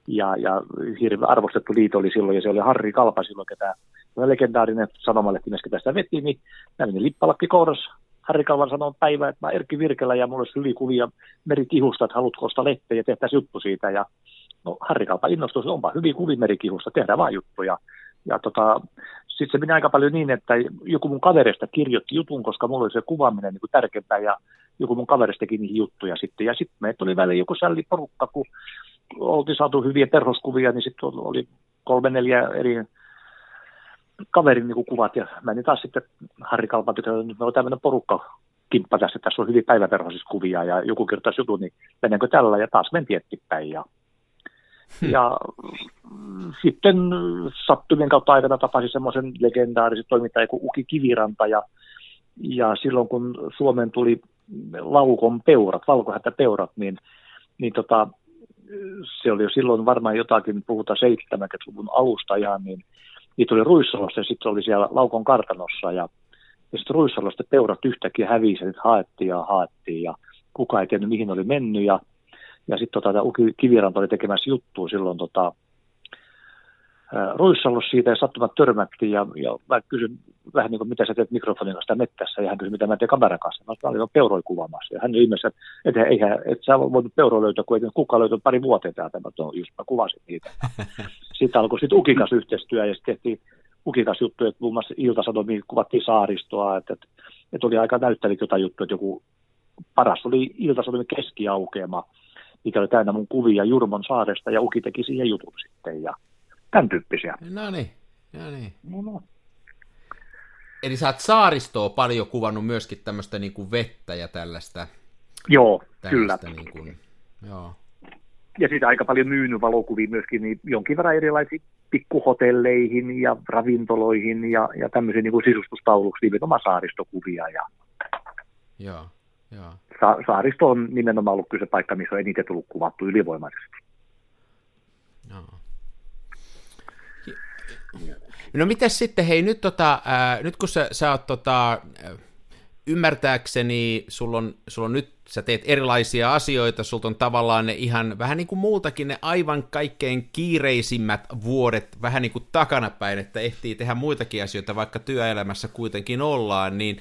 ja, ja hirveän arvostettu liito oli silloin, ja se oli Harri Kalpa silloin, ketä legendaarinen sanomalehti myös, ketä sitä veti, niin menin lippalakki kourassa Harri Kalvan sanoi päivä, että mä Erkki Virkelä ja mulla olisi hyviä kuvia merikihusta, että haluatko ostaa lehteä ja tehtäisiin juttu siitä. Ja no, Harri Kalpa innostui, että onpa hyviä kuvia merikihusta, tehdään vaan juttuja. Ja tota, sitten se meni aika paljon niin, että joku mun kaverista kirjoitti jutun, koska mulla oli se kuvaaminen niin kuin tärkeämpää ja joku mun kaveristakin niihin juttuja sitten. Ja sitten meitä tuli väliin joku sälli porukka, kun oltiin saatu hyviä perhoskuvia, niin sitten oli kolme neljä eri kaverin niin kuvat, ja mä niin taas sitten Harri Kalpan tykö, nyt meillä on tämmöinen porukka kimppa tässä, tässä on hyvin päiväperhoisissa kuvia, ja joku kirjoittaisi jutun, niin mennäänkö tällä, ja taas mentiin eteenpäin, ja Hmm. Ja sitten sattumien kautta aikana tapasin semmoisen legendaarisen toimittajan kuin Uki Kiviranta, ja, ja silloin kun Suomen tuli laukon peurat, valkohätäpeurat, niin, niin tota, se oli jo silloin varmaan jotakin, puhutaan 70-luvun alusta ihan, niin niitä oli Ruissalossa ja sitten oli siellä Laukon kartanossa ja, ja sitten Ruissalosta peurat yhtäkkiä hävisi ja haettiin ja haettiin ja kukaan ei tiennyt mihin oli mennyt ja, ja sitten tota, Uki Kiviranta oli tekemässä juttua silloin tota, Ruissalossa siitä ja sattumat törmättiin ja, ja mä kysyn vähän niin kuin, mitä sä teet mikrofonin kanssa mettässä ja hän kysyi, mitä mä teen kameran kanssa. Mä olin jo peuroi kuvaamassa ja hän ihmeessä, että, eihän, et sä voinut peuroa löytää, kun ei kukaan löytänyt pari vuotta täältä. Mä no, just mä kuvasin niitä. Sitten alkoi sitten Ukin kanssa yhteistyö ja sitten tehtiin ukikas juttu, että muun muassa Ilta-Sanomiin kuvattiin saaristoa, että, että, että oli aika näyttänyt jotain juttu, että joku paras oli Ilta-Sanomin keskiaukeama, mikä oli täynnä mun kuvia Jurmon saaresta, ja Uki teki siihen jutun sitten, ja tämän tyyppisiä. No niin, no niin. No, no. Eli sä oot saaristoa paljon kuvannut myöskin tämmöistä niin kuin vettä ja tällaista. Joo, kyllä. Niin kuin, joo. Ja siitä aika paljon myynyt valokuvia myöskin niin jonkin verran erilaisiin pikkuhotelleihin ja ravintoloihin ja, ja tämmöisiin niin sisustustauluksi, nimenomaan saaristokuvia. Ja... Joo, joo. Sa- saaristo on nimenomaan ollut kyllä se paikka, missä on eniten tullut kuvattu ylivoimaisesti. Joo. No miten sitten, hei nyt, tota, ää, nyt kun sä, sä oot tota, ymmärtääkseni, sulla on, sulla on nyt, sä teet erilaisia asioita, sulla on tavallaan ne ihan vähän niin kuin muutakin ne aivan kaikkein kiireisimmät vuodet vähän niin kuin takanapäin, että ehtii tehdä muitakin asioita, vaikka työelämässä kuitenkin ollaan, niin,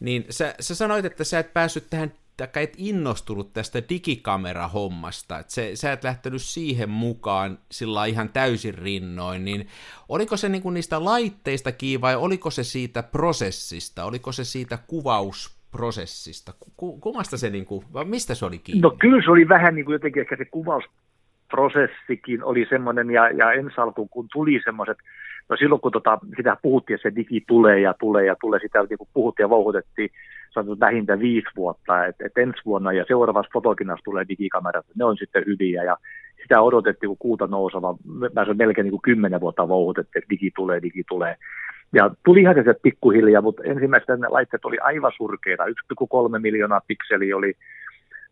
niin sä, sä sanoit, että sä et päässyt tähän tai et innostunut tästä digikamerhommasta, että se, sä et lähtenyt siihen mukaan sillä ihan täysin rinnoin, niin oliko se niinku niistä laitteista kiinni vai oliko se siitä prosessista, oliko se siitä kuvausprosessista, kummasta se niinku, vai mistä se oli kiinni? No kyllä se oli vähän niin kuin jotenkin ehkä se kuvausprosessikin oli semmoinen, ja, ja ensi alkuun kun tuli semmoiset, no silloin kun tota, sitä puhuttiin, että se digi tulee ja tulee ja tulee, sitä niin puhuttiin ja vouhutettiin, sanotaan vähintään viisi vuotta, että et ensi vuonna ja seuraavassa fotokinnassa tulee digikamerat, ne on sitten hyviä ja sitä odotettiin kuin kuuta nouseva, mä se melkein niin kuin kymmenen vuotta vouhutettiin, että digi tulee, digi tulee. Ja tulihan se pikkuhiljaa, mutta ensimmäisten laitteet oli aivan surkeita, 1,3 miljoonaa pikseliä oli,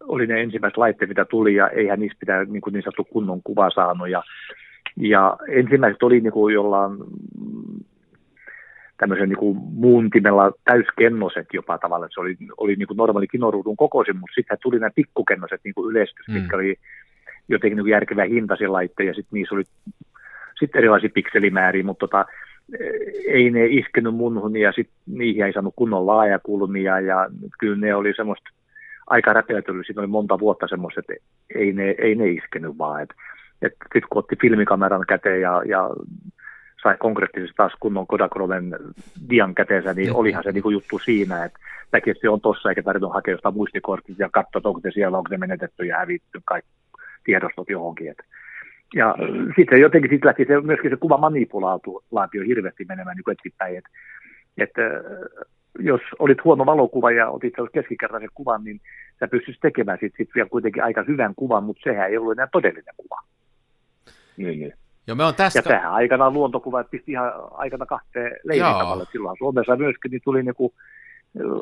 oli ne ensimmäiset laitteet, mitä tuli, ja eihän niistä pitää niin, kuin niin sanottu kunnon kuva saanut. Ja, ja ensimmäiset oli niin kuin jollain tämmöisen niin kuin muuntimella täyskennoset jopa tavallaan, se oli, oli niin kuin normaali kinoruudun kokoisin, mutta sitten tuli nämä pikkukennoset niin kuin yleistys, mm. mitkä oli jotenkin niin järkevä hintaisia laitteja, ja sitten niissä oli sitten erilaisia pikselimääriä, mutta tota, ei ne iskenyt munhun, ja sitten niihin ei saanut kunnon laajakulmia, ja kyllä ne oli semmoista aika räpeätyllä, siinä oli monta vuotta semmoista, että ei ne, ei ne iskenyt vaan, että et sitten kun otti filmikameran käteen ja, ja sai konkreettisesti taas kunnon Kodakroven dian käteensä, niin mm. olihan se niin juttu siinä, että näki, että se on tossa eikä tarvinnut hakea jostain muistikortit ja katsoa, onko se siellä, onko se menetetty ja hävitty kaikki tiedostot johonkin. Et. Ja sitten jotenkin sit lähti se, myöskin se kuva manipulaatio hirveästi menemään niin eteenpäin, että et, jos olit huono valokuva ja otit keskikertaisen kuvan, niin sä pystyisit tekemään sitten sit vielä kuitenkin aika hyvän kuvan, mutta sehän ei ollut enää todellinen kuva. Niin, niin. Joo, me on tästä... Ja tähän aikana luontokuvat pisti ihan aikana kahteen leirin Silloin Suomessa myöskin niin tuli niinku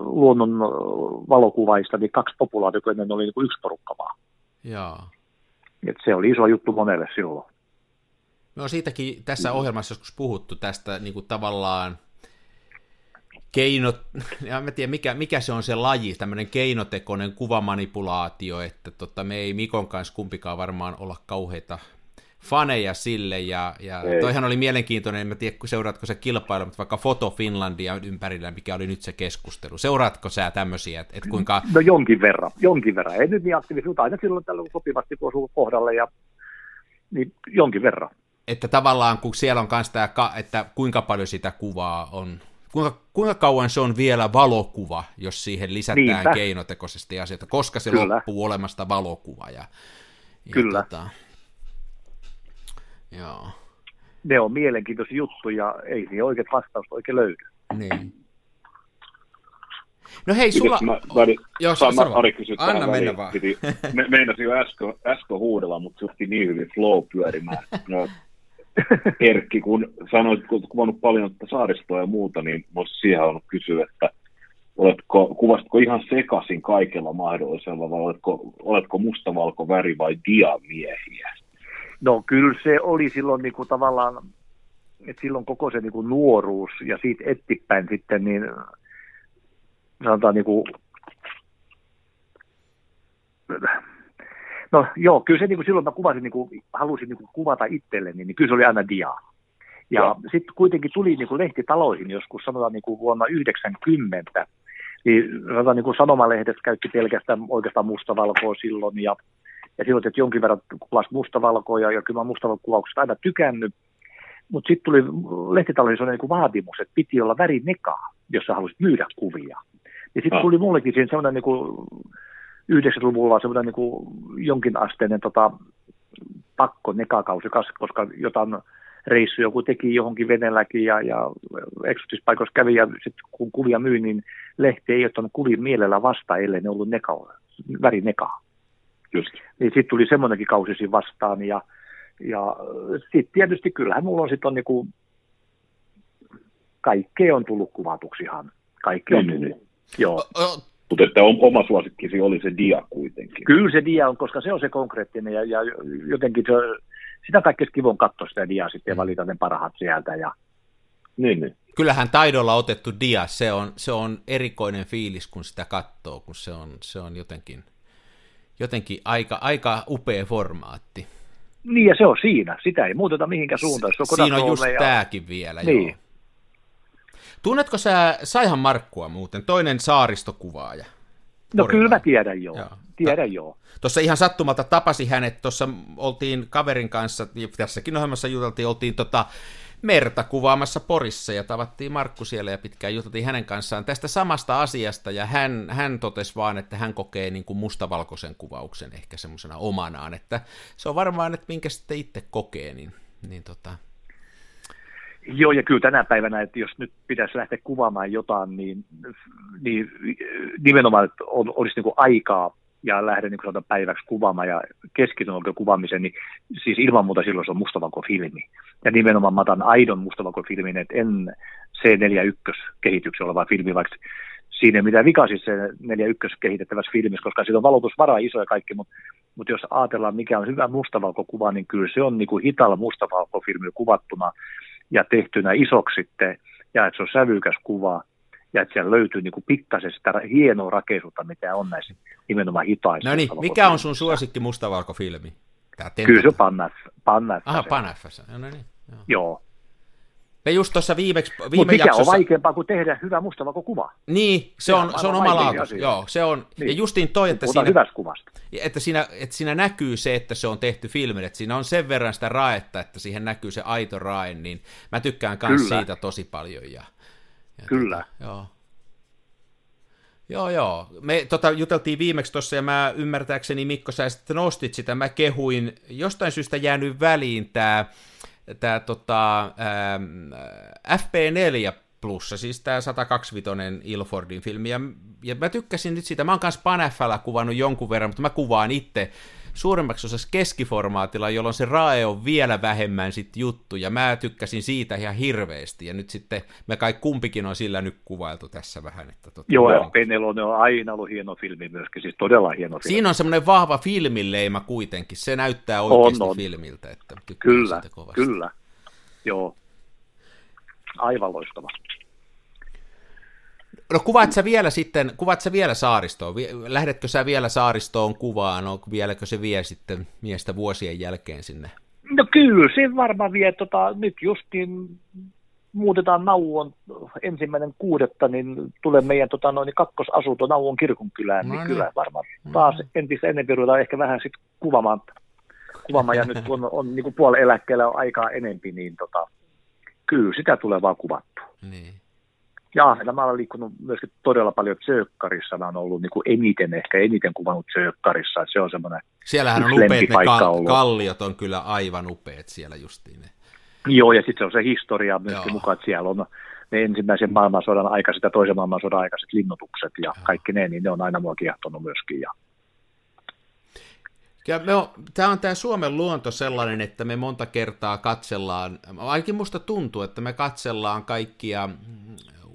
luonnon valokuvaista niin kaksi populaatiota, ennen oli niinku yksi porukka vaan. Joo. Et se oli iso juttu monelle silloin. Me on siitäkin tässä ohjelmassa joskus puhuttu tästä niin kuin tavallaan keinot, ja mä tiedän mikä, mikä se on se laji, tämmöinen keinotekoinen kuvamanipulaatio, että tota, me ei Mikon kanssa kumpikaan varmaan olla kauheita faneja sille, ja, ja toihan oli mielenkiintoinen, en mä tiedä, seuraatko sä kilpailu, mutta vaikka Foto Finlandia ympärillä, mikä oli nyt se keskustelu. Seuraatko sä tämmöisiä, että et kuinka... No jonkin verran, jonkin verran. Ei nyt niin aktiivisesti, mutta aina silloin tällä sopivasti, osuu kohdalle, ja niin jonkin verran. Että tavallaan, kun siellä on myös tämä, että kuinka paljon sitä kuvaa on, kuinka, kuinka kauan se on vielä valokuva, jos siihen lisätään Niinpä. keinotekoisesti asioita, koska se Kyllä. loppuu olemasta valokuva. Ja, ja Kyllä. Tota, Joo. Ne on mielenkiintoisia juttuja, ei siihen oikeat vastausta oikein löydy. Niin. No hei, sulla... Mä, väli, Joo, saan mä, Ari kysyä Anna mennä vaan. Piti, me, meinasin jo äsken, äsken huudella, mutta se niin hyvin flow pyörimään. No, Erkki, kun sanoit, että olet kuvannut paljon saaristoa ja muuta, niin voisi siihen on kysyä, että oletko, kuvastiko ihan sekaisin kaikella mahdollisella, vai oletko, oletko mustavalko väri vai diamiehiä? No kyllä se oli silloin niin kuin tavallaan, että silloin koko se niin kuin nuoruus ja siitä eteenpäin sitten niin sanotaan niin kuin, no joo, kyllä se niin kuin silloin mä kuvasin, niin kuin, halusin niin kuin kuvata itselleni, niin kyllä se oli aina dia. Ja sitten kuitenkin tuli niin kuin lehtitaloihin joskus, sanotaan niin kuin vuonna 90, niin sanotaan niin kuin sanomalehdet käytti pelkästään oikeastaan mustavalkoa silloin, ja ja silloin että jonkin verran kuvasi mustavalkoa, ja, kyllä mä mustavalkokuvaukset aina tykännyt. mutta sitten tuli lehtitaloudessa niin vaatimus, että piti olla värinekaa, jos sä haluaisit myydä kuvia. Ja sitten Ah. tuli mullekin siinä semmoinen niin kuin 90-luvulla semmoinen niin kuin jonkinasteinen tota, pakko nekakausi, koska jotain reissu joku teki johonkin venelläkin ja, ja eksotispaikoissa kävi ja sitten kun kuvia myi, niin lehti ei ottanut kuvia mielellä vastaan, ellei ne ollut neka, värinekaa. Just. Niin sitten tuli semmoinenkin kausi siinä vastaan ja, ja sitten tietysti kyllähän mulla on sitten on niinku, kaikkea on tullut kuvatuksi ihan. Kaikkea on Niin, tullut. niin, Joo. Mutta että om- oma suosikkisi oli se dia kuitenkin. Kyllä se dia on, koska se on se konkreettinen ja, ja jotenkin se, sitä kaikkein kivon katsoa sitä dia sitten ja valita ne parhaat sieltä. Ja, Niin, niin. Kyllähän taidolla otettu dia, se on, se on erikoinen fiilis, kun sitä katsoo, kun se on, se on jotenkin, jotenkin aika, aika upea formaatti. niin ja se on siinä, sitä ei muuteta mihinkään suuntaan. Se on Siinä on just ja- tääkin vielä, Niin. joo. Tunnetko sä Saihan Markkua muuten, toinen saaristokuvaaja? No Porilainen. kyllä mä tiedän joo. Joo. Tiedän joo. Tuossa ihan sattumalta tapasi hänet, tuossa oltiin kaverin kanssa, tässäkin ohjelmassa juteltiin, oltiin tota merta kuvaamassa Porissa ja tavattiin Markku siellä ja pitkään juteltiin hänen kanssaan tästä samasta asiasta. Ja hän, hän totesi vaan, että hän kokee niin kuin mustavalkoisen kuvauksen ehkä semmoisena omanaan, että se on varmaan, että minkä sitten itse kokee, niin, niin tota, Joo, ja kyllä tänä päivänä, että jos nyt pitäisi lähteä kuvaamaan jotain, niin, niin nimenomaan, että on, olisi niin kuin aikaa ja lähden niin sanotaan, päiväksi kuvaamaan ja keskityn oikein kuvaamiseen, niin siis ilman muuta silloin se on mustavalkofilmi. Ja nimenomaan mä otan aidon mustavalkofilmin, että en C41-kehityksen oleva filmi, vaikka siinä ei mitään vikaa siis se 41 kehitettävässä filmissä, koska siitä on valotusvara iso ja kaikki, mutta, mutta jos ajatellaan mikä on hyvä mustavalkokuva, niin kyllä se on niin kuin hitalla mustavalkofilmi kuvattuna ja tehtynä isoksi sitten, ja että se on sävykäs kuva, ja että siellä löytyy niin kuin pikkasen sitä hienoa rakeisuutta, mitä on näissä nimenomaan hitaissa. no niin, mikä on sun suosikki mustavalkofilmi? Kyllä se on Pannaf. Pannaf Aha, Panafassa, no niin, joo. Joo. Me just tuossa viimeksi, viime Mutta mikä jaksossa... on vaikeampaa kuin tehdä hyvä mustavalkokuva? Niin, se on, se on oma laatu. asia. Joo, se on, Niin. ja justiin toi, että Puhutaan siinä, kuvasta. että, siinä, että siinä näkyy se, että se on tehty filmille, että siinä on sen verran sitä raetta, että siihen näkyy se aito rae, niin mä tykkään myös siitä tosi paljon. Ja Kyllä. Joo. Joo, joo. Me tota, juteltiin viimeksi tuossa ja mä ymmärtääkseni Mikko, sä sitten nostit sitä, mä kehuin, jostain syystä jäänyt väliin tämä tää, tota, ähm, FP4 plussa, siis tämä 125 Ilfordin filmi, ja, ja mä tykkäsin nyt siitä, mä oon kanssa Paneffalla kuvannut jonkun verran, mutta mä kuvaan itse suuremmaksi osassa keskiformaatilla, jolloin se rae on vielä vähemmän sit juttu, ja mä tykkäsin siitä ihan hirveästi, ja nyt sitten me kai kumpikin on sillä nyt kuvailtu tässä vähän. Että tota, Joo, no. FP4 on aina ollut hieno filmi myöskin, siis todella hieno filmi. Siinä on semmoinen vahva filmileima kuitenkin, se näyttää oikeasti On, on. filmiltä, että Kyllä, kovasti. kyllä. Joo. Aivan loistava. No kuvaat sä vielä sitten, kuvaat sä vielä saaristoon? Lähdetkö sä vielä saaristoon kuvaan? No, vieläkö se vie sitten miestä vuosien jälkeen sinne? No kyllä, se varmaan vie, tota, nyt justiin muutetaan Nauon ensimmäinen kuudetta, niin tulee meidän tota, noin, kakkosasunto Nauon kirkonkylään, No niin niin. kyllä varmaan taas entistä enemmän ruvetaan ehkä vähän sit kuvaamaan, kuvaamaan ja nyt kun on, on niin kuin puoli eläkkeellä on aikaa enempi, niin tota, kyllä sitä tulee vaan kuvattu. Niin. Ja Ahvenanmaalla olen liikkunut myöskin todella paljon Tsökkarissa. Mä oon ollut niin kuin eniten, ehkä eniten kuvannut Tsökkarissa. Se on semmoinen, Siellähän on upeat ne kal- ollut. kalliot, on kyllä aivan upeat siellä justiin ne. joo, ja sitten se on se historia myöskin Joo. mukaan, että siellä on ne ensimmäisen maailmansodan aikaiset ja toisen maailmansodan aikaiset linnoitukset ja kaikki ne, niin ne on aina mua kiehtonut myöskin. Ja, tämä on tämä Suomen luonto sellainen, että me monta kertaa katsellaan, ainakin musta tuntuu, että me katsellaan kaikkia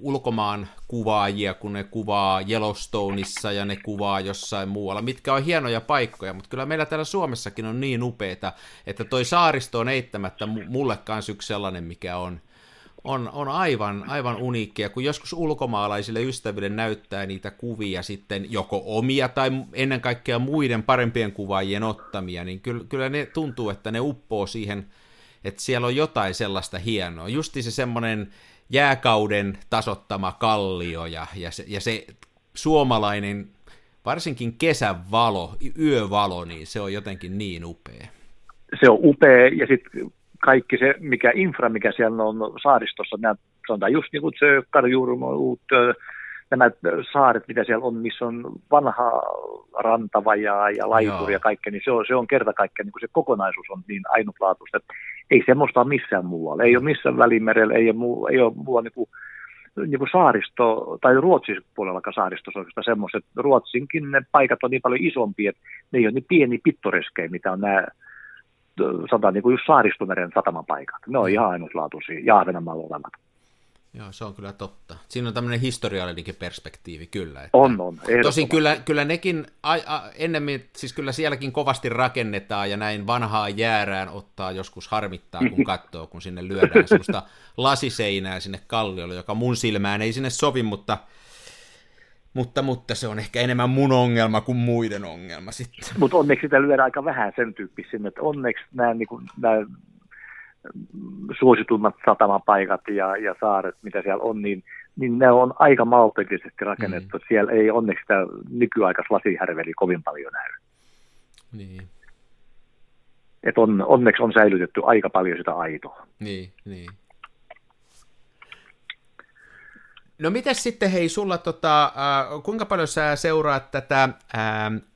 ulkomaan kuvaajia, kun ne kuvaa Yellowstoneissa ja ne kuvaa jossain muualla, mitkä on hienoja paikkoja, mutta kyllä meillä täällä Suomessakin on niin upeita, että toi saaristo on eittämättä mu- mulle kanssa yksi sellainen, mikä on, on, on aivan, aivan uniikkia, kun joskus ulkomaalaisille ystäville näyttää niitä kuvia sitten joko omia tai ennen kaikkea muiden parempien kuvaajien ottamia, niin kyllä, kyllä ne tuntuu, että ne uppoo siihen, että siellä on jotain sellaista hienoa. Justi se semmoinen jääkauden tasottama kallio ja, ja, se, ja se suomalainen, varsinkin kesän valo, yövalo, niin se on jotenkin niin upea. se on upea ja sitten kaikki se, mikä infra, mikä siellä on saaristossa, nämä, sanotaan just niin kuin Tsökkar, Jurmo, Uutö, nämä saaret, mitä siellä on, missä on vanha rantavajaa ja laituri ja kaikkea, niin se on, se on kerta kaikkiaan, niin se kokonaisuus on niin ainutlaatuista, että ei semmoista ole missään muualla. Ei ole missään välimerellä, ei ole, muu, ei ole muualla niin kuin, niin kuin saaristo, tai Ruotsin puolellakaan saaristossa oikeastaan semmoiset. Ruotsinkin ne paikat on niin paljon isompia, että ne ei ole niin pieni pittoreskejä, mitä on nämä sanotaan niin kuin just saaristomeren satamapaikat. Ne on ihan ainutlaatuisia, ja Ahvenanmaalla olevat. Joo, se on kyllä totta. Siinä on tämmöinen historiallinenkin perspektiivi, kyllä. Että on, on. Tosin kyllä, kyllä nekin a, a, ennemmin, siis kyllä sielläkin kovasti rakennetaan ja näin vanhaa jäärään ottaa joskus harmittaa, kun katsoo, kun sinne lyödään sellaista lasiseinää sinne kalliolle, joka mun silmään ei sinne sovi, mutta, mutta, mutta se on ehkä enemmän mun ongelma kuin muiden ongelma sitten. Mutta onneksi sitä lyödään aika vähän sen tyyppisiä, että onneksi nämä, niin kuin, nämä suosituimmat satamapaikat ja, ja saaret, mitä siellä on, niin, niin ne on aika maltillisesti rakennettu. Mm. Siellä ei onneksi sitä nykyaikais lasihärveli kovin paljon näy. Niin. Et on, onneksi on säilytetty aika paljon sitä aitoa. Niin, niin. No miten sitten, hei, sulla tota, äh, kuinka paljon sä seuraat tätä äh,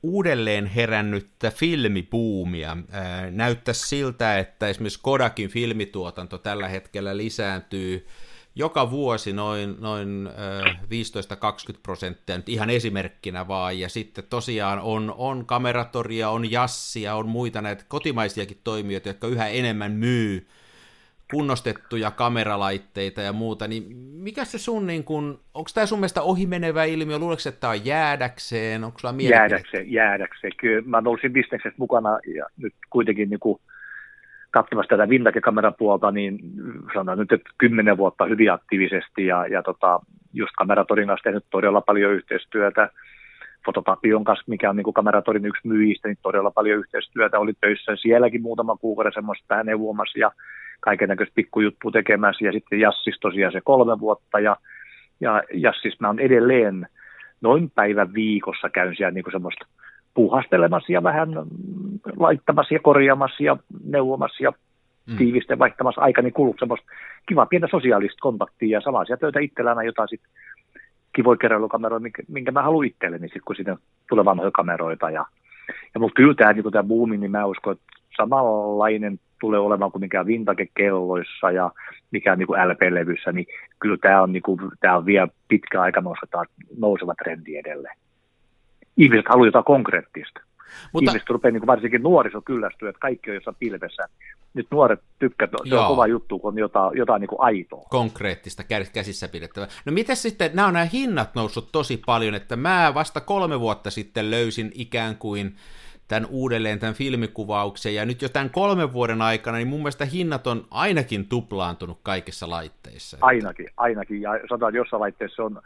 uudelleen herännyttä filmipuumia? Äh, näyttäisi siltä, että esimerkiksi Kodakin filmituotanto tällä hetkellä lisääntyy joka vuosi noin, noin äh, 15-20 prosenttia, nyt ihan esimerkkinä vaan, ja sitten tosiaan on, on kameratoria, on jassia, on muita näitä kotimaisiakin toimijoita, jotka yhä enemmän myy kunnostettuja kameralaitteita ja muuta, niin mikä se sun, niin kun, onko tämä sun mielestä ohimenevä ilmiö, luuletko, että tämä on jäädäkseen, onko sulla Jäädäkseen, jäädäkseen, kyllä mä nousin bisneksessä mukana ja nyt kuitenkin niin kuin katsomassa tätä vintage-kamerapuolta, niin sanotaan nyt, että kymmenen vuotta hyvin aktiivisesti ja, ja tota, just Kameratorin kanssa tehnyt todella paljon yhteistyötä. Fototapion kanssa, mikä on niin kuin Kameratorin yksi myyjistä, niin todella paljon yhteistyötä. Oli töissä sielläkin muutama kuukauden semmoista neuvomassa ja kaiken näköistä pikkujuttua tekemässä ja sitten Jassis tosiaan se kolme vuotta ja, ja Jassis mä oon edelleen noin päivän viikossa käyn siellä niin semmoista puuhastelemassa ja vähän laittamassa ja korjaamassa ja neuvomassa ja mm. tiivisten vaihtamassa aikani kuluu semmoista kiva pientä sosiaalista kontaktia ja salaisia töitä itsellään jotain sitten kivoja keräilykameroita, minkä, minkä mä haluan itselleni sitten, kun sitten tulee vanhoja kameroita. Ja, ja mutta kyllä tämä, niin tämä boomi, niin mä uskon, että samanlainen tulee olemaan kuin mikä vintage-kelloissa ja mikä niin kuin LP-levyssä, niin kyllä tämä on, niin kuin, tämä on vielä pitkä aika nouseva, nouseva trendi edelleen. Ihmiset haluavat jotain konkreettista. Mutta... Ihmiset rupeaa niin kuin varsinkin nuoriso kyllästyä, että kaikki on jossain pilvessä. Nyt nuoret tykkäävät, se on kova juttu, kun on jotain, jotain niin kuin aitoa. Konkreettista, käsissä pidettävää. No miten sitten, nämä on nämä hinnat noussut tosi paljon, että mä vasta kolme vuotta sitten löysin ikään kuin tämän uudelleen tämän filmikuvauksen, ja nyt jo tämän kolmen vuoden aikana, niin mun mielestä hinnat on ainakin tuplaantunut kaikissa laitteissa. Ainakin, ainakin, ja sanotaan, että jossain laitteessa on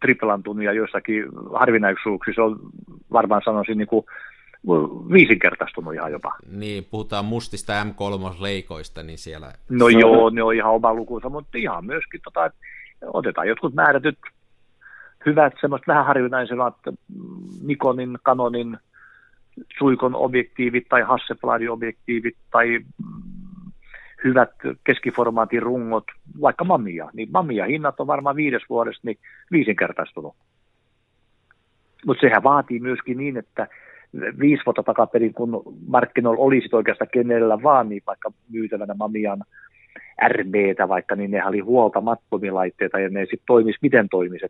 triplantunut, ja jossakin harvinaisuuksissa on varmaan sanoisin niin kuin viisinkertaistunut ihan jopa. Niin, puhutaan mustista M3-leikoista, niin siellä... No joo, ne on ihan oma lukunsa, mutta ihan myöskin tota, että otetaan jotkut määrätyt hyvät, semmoista vähän harvinaisemmat Nikonin, Canonin, Suikon objektiivit tai Hassebladin objektiivit tai mm, hyvät keskiformaatin rungot, vaikka Mamia, niin Mamia hinnat on varmaan viides vuodesta niin viisinkertaistunut. Mutta sehän vaatii myöskin niin, että viisi vuotta takaperin, kun markkinoilla olisi oikeastaan kenellä vaan, niin vaikka myytävänä Mamian RBtä vaikka, niin ne oli huoltamattomia laitteita ja ne sitten toimisi miten toimisi.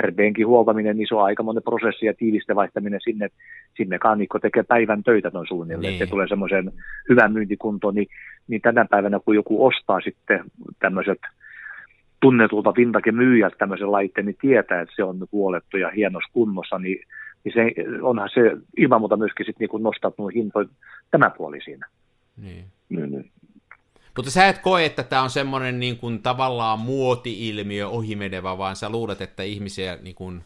RBnkin huoltaminen, niin se on aikamoinen prosessi ja tiivisten vaihtaminen sinne, sinne kannikko tekee päivän töitä noin suunnilleen, niin. että tulee semmoisen hyvän myyntikuntoon, niin, niin tänä päivänä kun joku ostaa sitten tämmöiset tunnetulta vintage myyjät tämmöisen laitteen, niin tietää, että se on huolettu ja hienossa kunnossa, niin, niin se, onhan se ilman muuta myöskin sitten niin nostaa nuo hintoja tämä puoli siinä. Niin. Niin, niin. Mutta sä et koe, että tämä on semmoinen niin kuin, tavallaan muoti-ilmiö ohimenevä, vaan sä luulet, että ihmisiä, niin kuin,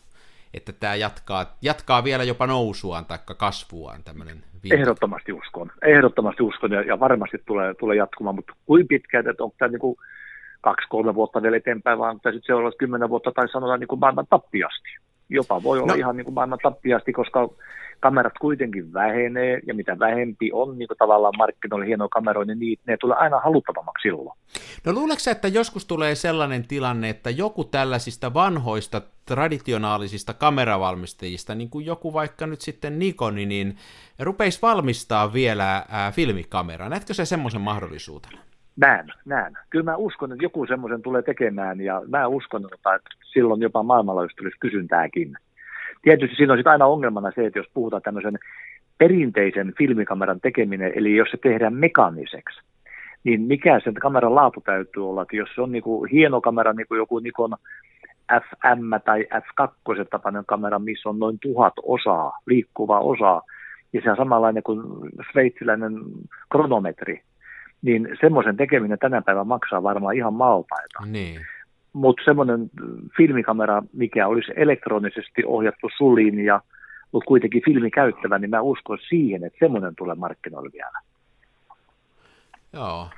että tämä jatkaa, jatkaa vielä jopa nousuaan tai kasvuaan tämmöinen viikko. Ehdottomasti uskon, ehdottomasti uskon ja, ja varmasti tulee, tulee jatkumaan, mutta kuin pitkään, että onko tämä niin kuin kaksi-kolme vuotta vielä eteenpäin, vaan sitten seuraavat kymmenen vuotta tai sanotaan niin kuin maailman tappiasti. Jopa voi olla no. ihan niin kuin maailman tappiasti, koska kamerat kuitenkin vähenee, ja mitä vähempi on niin tavallaan markkinoilla hienoja kameroja, niin niitä, ne tulee aina haluttavammaksi silloin. No luuleeko että joskus tulee sellainen tilanne, että joku tällaisista vanhoista traditionaalisista kameravalmistajista, niin kuin joku vaikka nyt sitten Nikoni, niin rupeisi valmistaa vielä ää, filmikameraa. Näetkö se semmoisen mahdollisuutena? Näen, näen. Kyllä mä uskon, että joku semmoisen tulee tekemään, ja mä uskon, että silloin jopa maailmanlaajuisesti olisi kysyntääkin. Tietysti siinä on sitten aina ongelmana se, että jos puhutaan tämmöisen perinteisen filmikameran tekeminen, eli jos se tehdään mekaniseksi, niin mikä sen kameran laatu täytyy olla, että jos se on niinku hieno kamera, niin kuin joku Nikon FM tai F2 tapainen kamera, missä on noin tuhat osaa, liikkuvaa osaa, ja se on samanlainen kuin sveitsiläinen kronometri, niin semmoisen tekeminen tänä päivänä maksaa varmaan ihan maltaita. Niin. Mutta semmoinen filmikamera, mikä olisi elektronisesti ohjattu suliin ja mutta kuitenkin filmi käyttävä, niin mä uskon siihen, että semmoinen tulee markkinoille vielä. Joo.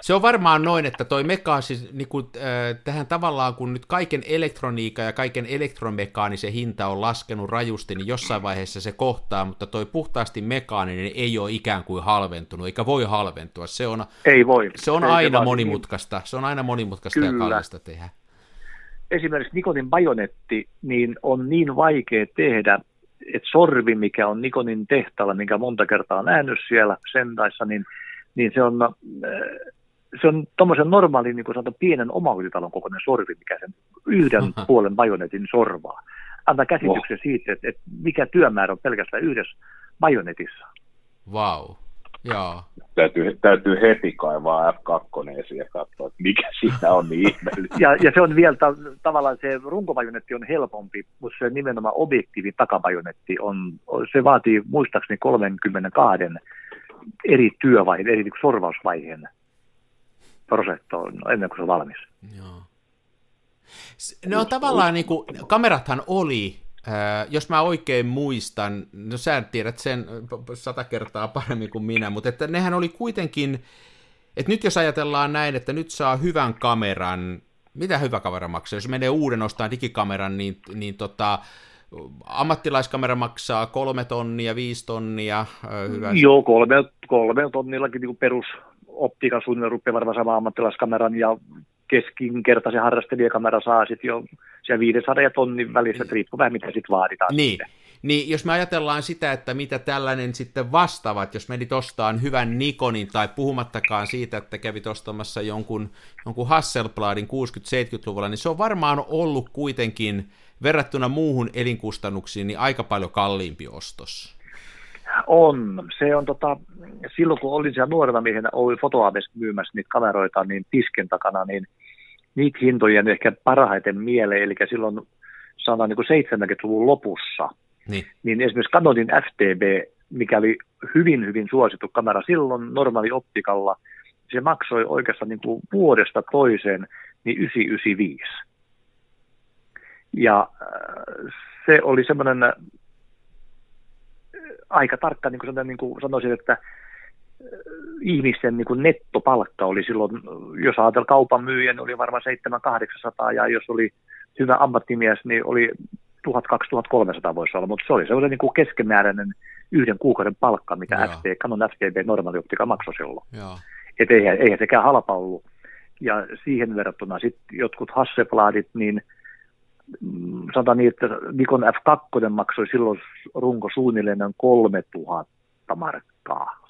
Se on varmaan noin, että toi meka, siis, niin kuin, äh, tähän tavallaan, kun nyt kaiken elektroniikan ja kaiken elektromekaanisen hinta on laskenut rajusti, niin jossain vaiheessa se kohtaa, mutta toi puhtaasti mekaaninen ei ole ikään kuin halventunut, eikä voi halventua. Se on, ei voi. Se on ei aina se monimutkaista, niin. se on aina monimutkaista Kyllä. ja kallista tehdä. Esimerkiksi Nikonin bajonetti niin on niin vaikea tehdä, että sorvi, mikä on Nikonin tehtaalla, minkä monta kertaa on nähnyt siellä Sentaissa, niin, niin se on, äh, se on tuommoisen normaalin, niin kuin sanotaan, pienen omakotitalon kokoinen sorvi, mikä sen yhden Aha. puolen bajonetin sorvaa. Antaa käsityksen siitä, että, että mikä työmäärä on pelkästään yhdessä bajonetissa. Vau, wow. joo. Täytyy, täytyy heti kaivaa F2 esiin ja katsoa, että mikä siinä on niin ihmeellistä. Ja, ja se on vielä ta- tavallaan se runkobajonetti on helpompi, mutta se nimenomaan objektiivin takabajonetti on, se vaatii muistaakseni 32 eri työvaiheen, eri sorvausvaiheen prosessoon ennen kuin se on valmis. Joo. On tavallaan niin kuin, kamerathan oli, äh, jos mä oikein muistan, no sä tiedät sen p- sata kertaa paremmin kuin minä, mutta että nehän oli kuitenkin, että nyt jos ajatellaan näin, että nyt saa hyvän kameran, mitä hyvä kamera maksaa, jos menee uuden ostaa digikameran, niin, niin tota, ammattilaiskamera maksaa kolme tonnia, viisi tonnia, äh, hyvä. Joo, kolme, kolme tonnillakin niin perus optiikan suunnilleen rupeaa varmaan sama ammattilaiskameran ja keskinkertaisen harrastelijakamera saa sitten jo siellä 500 ja tonnin välissä, että riippuu vähän mitä sitten vaaditaan. Niin, sitten. niin jos me ajatellaan sitä, että mitä tällainen sitten vastaavat, jos menit ostaan hyvän Nikonin tai puhumattakaan siitä, että kävit ostamassa jonkun, jonkun Hasselbladin 60-70-luvulla, niin se on varmaan ollut kuitenkin verrattuna muuhun elinkustannuksiin niin aika paljon kalliimpi ostos. On. Se on tota, silloin kun olin siellä nuorena miehenä, oli fotoaves myymässä niitä kameroita niin tisken takana, niin niitä hintoja ehkä parhaiten mieleen, eli silloin sanotaan niin 70-luvun lopussa, Niin. niin esimerkiksi Canonin FTB, mikä oli hyvin, hyvin suosittu kamera silloin normaali optikalla, se maksoi oikeastaan niin kuin vuodesta toiseen niin 995. Ja äh, se oli semmoinen aika tarkka, niin kuin, sanotaan, niin kuin sanoisin, että äh, ihmisten niin kuin nettopalkka oli silloin, jos ajatellaan kaupan myyjä, niin oli varmaan 700-800, ja jos oli hyvä ammattimies, niin oli 1000-2300 voisi olla, mutta se oli sellainen niin kuin keskimääräinen yhden kuukauden palkka, mitä Joo. FT, Canon FTB normaalioptika maksoi silloin. Joo. Et eihän, eihän sekään halpa ollut. Ja siihen verrattuna sitten jotkut Hassebladit, niin sanotaan niin, että Nikon F2 maksoi silloin runko suunnilleen noin 3000 markkaa.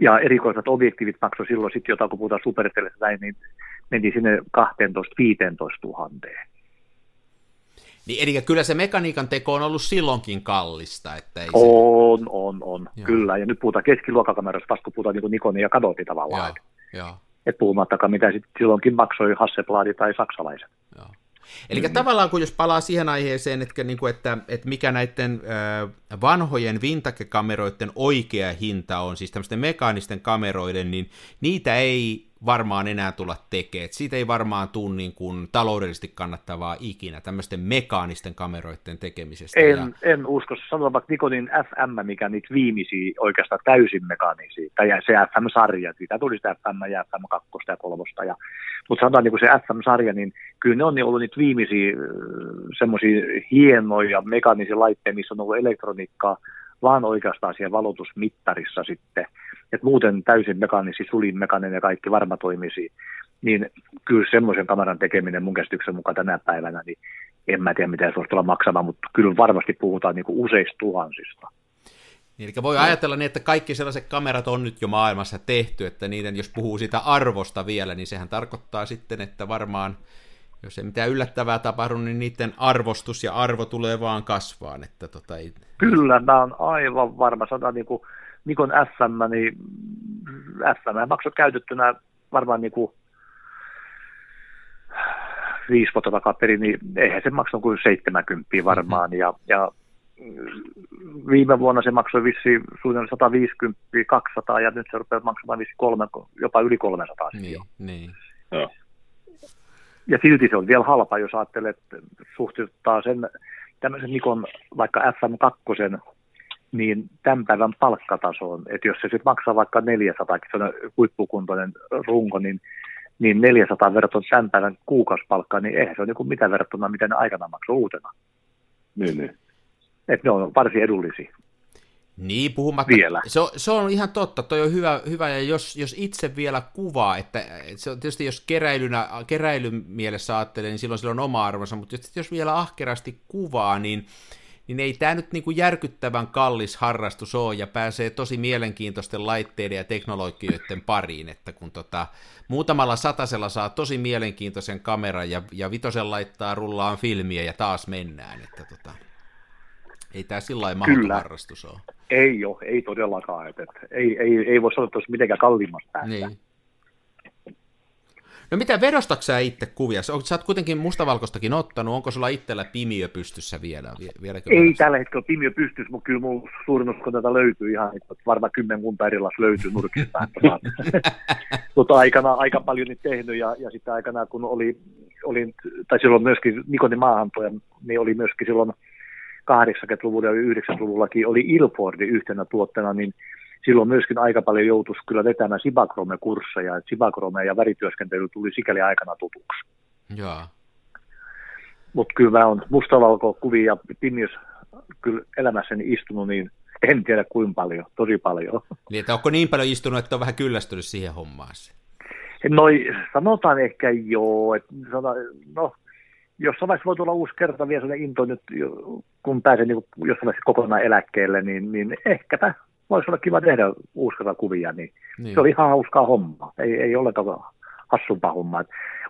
Ja erikoiset objektiivit maksoi silloin sitten jotain, kun puhutaan supertelestä näin, niin meni sinne 12-15 tuhanteen. Niin, eli kyllä se mekaniikan teko on ollut silloinkin kallista, että ei se... On, on, on, Joo. kyllä. Ja nyt puhutaan keskiluokkakamerasta, vasta kun puhutaan niin Nikonin ja Canonin tavallaan. Joo, joo. Et puhumattakaan, mitä sitten silloinkin maksoi Hasselblad tai saksalaiset. Joo. Eli mm. tavallaan kun jos palaa siihen aiheeseen, että, niin kuin, että, että mikä näiden äh, vanhojen vintage-kameroiden oikea hinta on, siis tämmöisten mekaanisten kameroiden, niin niitä ei varmaan enää tulla tekemään. Siitä ei varmaan tule niin kuin taloudellisesti kannattavaa ikinä, tämmöisten mekaanisten kameroiden tekemisestä. En, ja... en usko. Sanotaan vaikka Nikonin FM, mikä niitä viimeisiä oikeastaan täysin mekaanisia, tai se FM-sarja, siitä tuli sitä FM ja FM 2 ja 3. Ja, mutta sanotaan niin kuin se FM-sarja, niin kyllä ne on ollut niitä viimeisiä semmoisia hienoja mekaanisia laitteita, missä on ollut elektroniikkaa, vaan oikeastaan siellä valotusmittarissa sitten, että muuten täysin mekaanisi, sulin mekaaninen ja kaikki varma toimisi, niin kyllä semmoisen kameran tekeminen mun käsityksen mukaan tänä päivänä, niin en mä tiedä mitä se voisi maksamaan, mutta kyllä varmasti puhutaan niin useista tuhansista. Niin, eli voi ajatella niin, että kaikki sellaiset kamerat on nyt jo maailmassa tehty, että niiden, jos puhuu siitä arvosta vielä, niin sehän tarkoittaa sitten, että varmaan jos ei mitään yllättävää tapahdu, niin niiden arvostus ja arvo tulee vaan kasvaan. Että tota ei... Kyllä, mä oon aivan varma. Sanotaan niin kuin Nikon SM, niin SM maksoi käytettynä varmaan niin kuin viisi vuotta takaperin, niin eihän se maksanut kuin 70 varmaan. Ja, ja viime vuonna se maksoi vissi suunnilleen 150, 200 ja nyt se rupeaa maksamaan vissi kolme, jopa yli 300. Niin, niin. Joo ja silti se on vielä halpa, jos ajattelee, että suhteuttaa sen tämmöisen Nikon vaikka FM2, niin tämän päivän palkkatasoon, että jos se sitten maksaa vaikka 400, se on huippukuntoinen runko, niin, niin 400 verrattuna tämän päivän kuukausipalkkaa, niin eihän se ole niin mitä verrattuna, mitä ne aikana maksoi uutena. Niin, niin. Että ne on varsin edullisia. Niin, puhumatta. Vielä. Se on, se on ihan totta, toi on hyvä, hyvä ja jos, jos itse vielä kuvaa, että, se on tietysti jos keräilynä, keräilyn mielessä ajattelee, niin silloin sillä on oma arvonsa, mutta jos, jos vielä ahkerasti kuvaa, niin, niin ei tämä nyt niin kuin järkyttävän kallis harrastus ole ja pääsee tosi mielenkiintoisten laitteiden ja teknologioiden pariin, että kun tota, muutamalla satasella saa tosi mielenkiintoisen kameran ja, ja vitosen laittaa rullaan filmiä ja taas mennään, että tota, ei tämä sillä lailla harrastus ole. Ei ole, ei todellakaan. Että, että ei, ei, ei voi sanoa, että olisi mitenkään kalliimmasta päästä. Niin. No mitä, vedostatko sä itse kuvia? Sä oot kuitenkin mustavalkoistakin ottanut, onko sulla itsellä pimiö pystyssä vielä? Vieläkö ei tällä hetkellä pimiö pystyssä, mutta kyllä mun suurin osa tätä löytyy ihan, että varmaan kymmenkunta erilaista löytyy nurkista. mutta aikana aika paljon niitä tehnyt ja, ja sitten aikana kun oli, oli, tai silloin myöskin Nikonin maahantoja, niin oli myöskin silloin 80-luvulla ja 90-luvullakin oli Ilfordi yhtenä tuotteena, niin silloin myöskin aika paljon joutuisi kyllä vetämään Sibakrome-kursseja, että Sibakrome ja värityöskentely tuli sikäli aikana tutuksi. Joo. Mutta kyllä mä oon mustavalko-kuvia ja pimiös kyllä elämässäni istunut, niin en tiedä kuinka paljon, tosi paljon. Niin, että onko niin paljon istunut, että on vähän kyllästynyt siihen hommaan? No sanotaan ehkä joo, että no jossain vaiheessa voi tulla uusi kerta vielä sellainen into nyt, kun pääsee niin jossain vaiheessa kokonaan eläkkeelle, niin, niin ehkäpä voisi olla kiva tehdä uusi kuvia, niin, niin. se oli ihan hauskaa hommaa, ei, ei ollenkaan hassumpaa hommaa.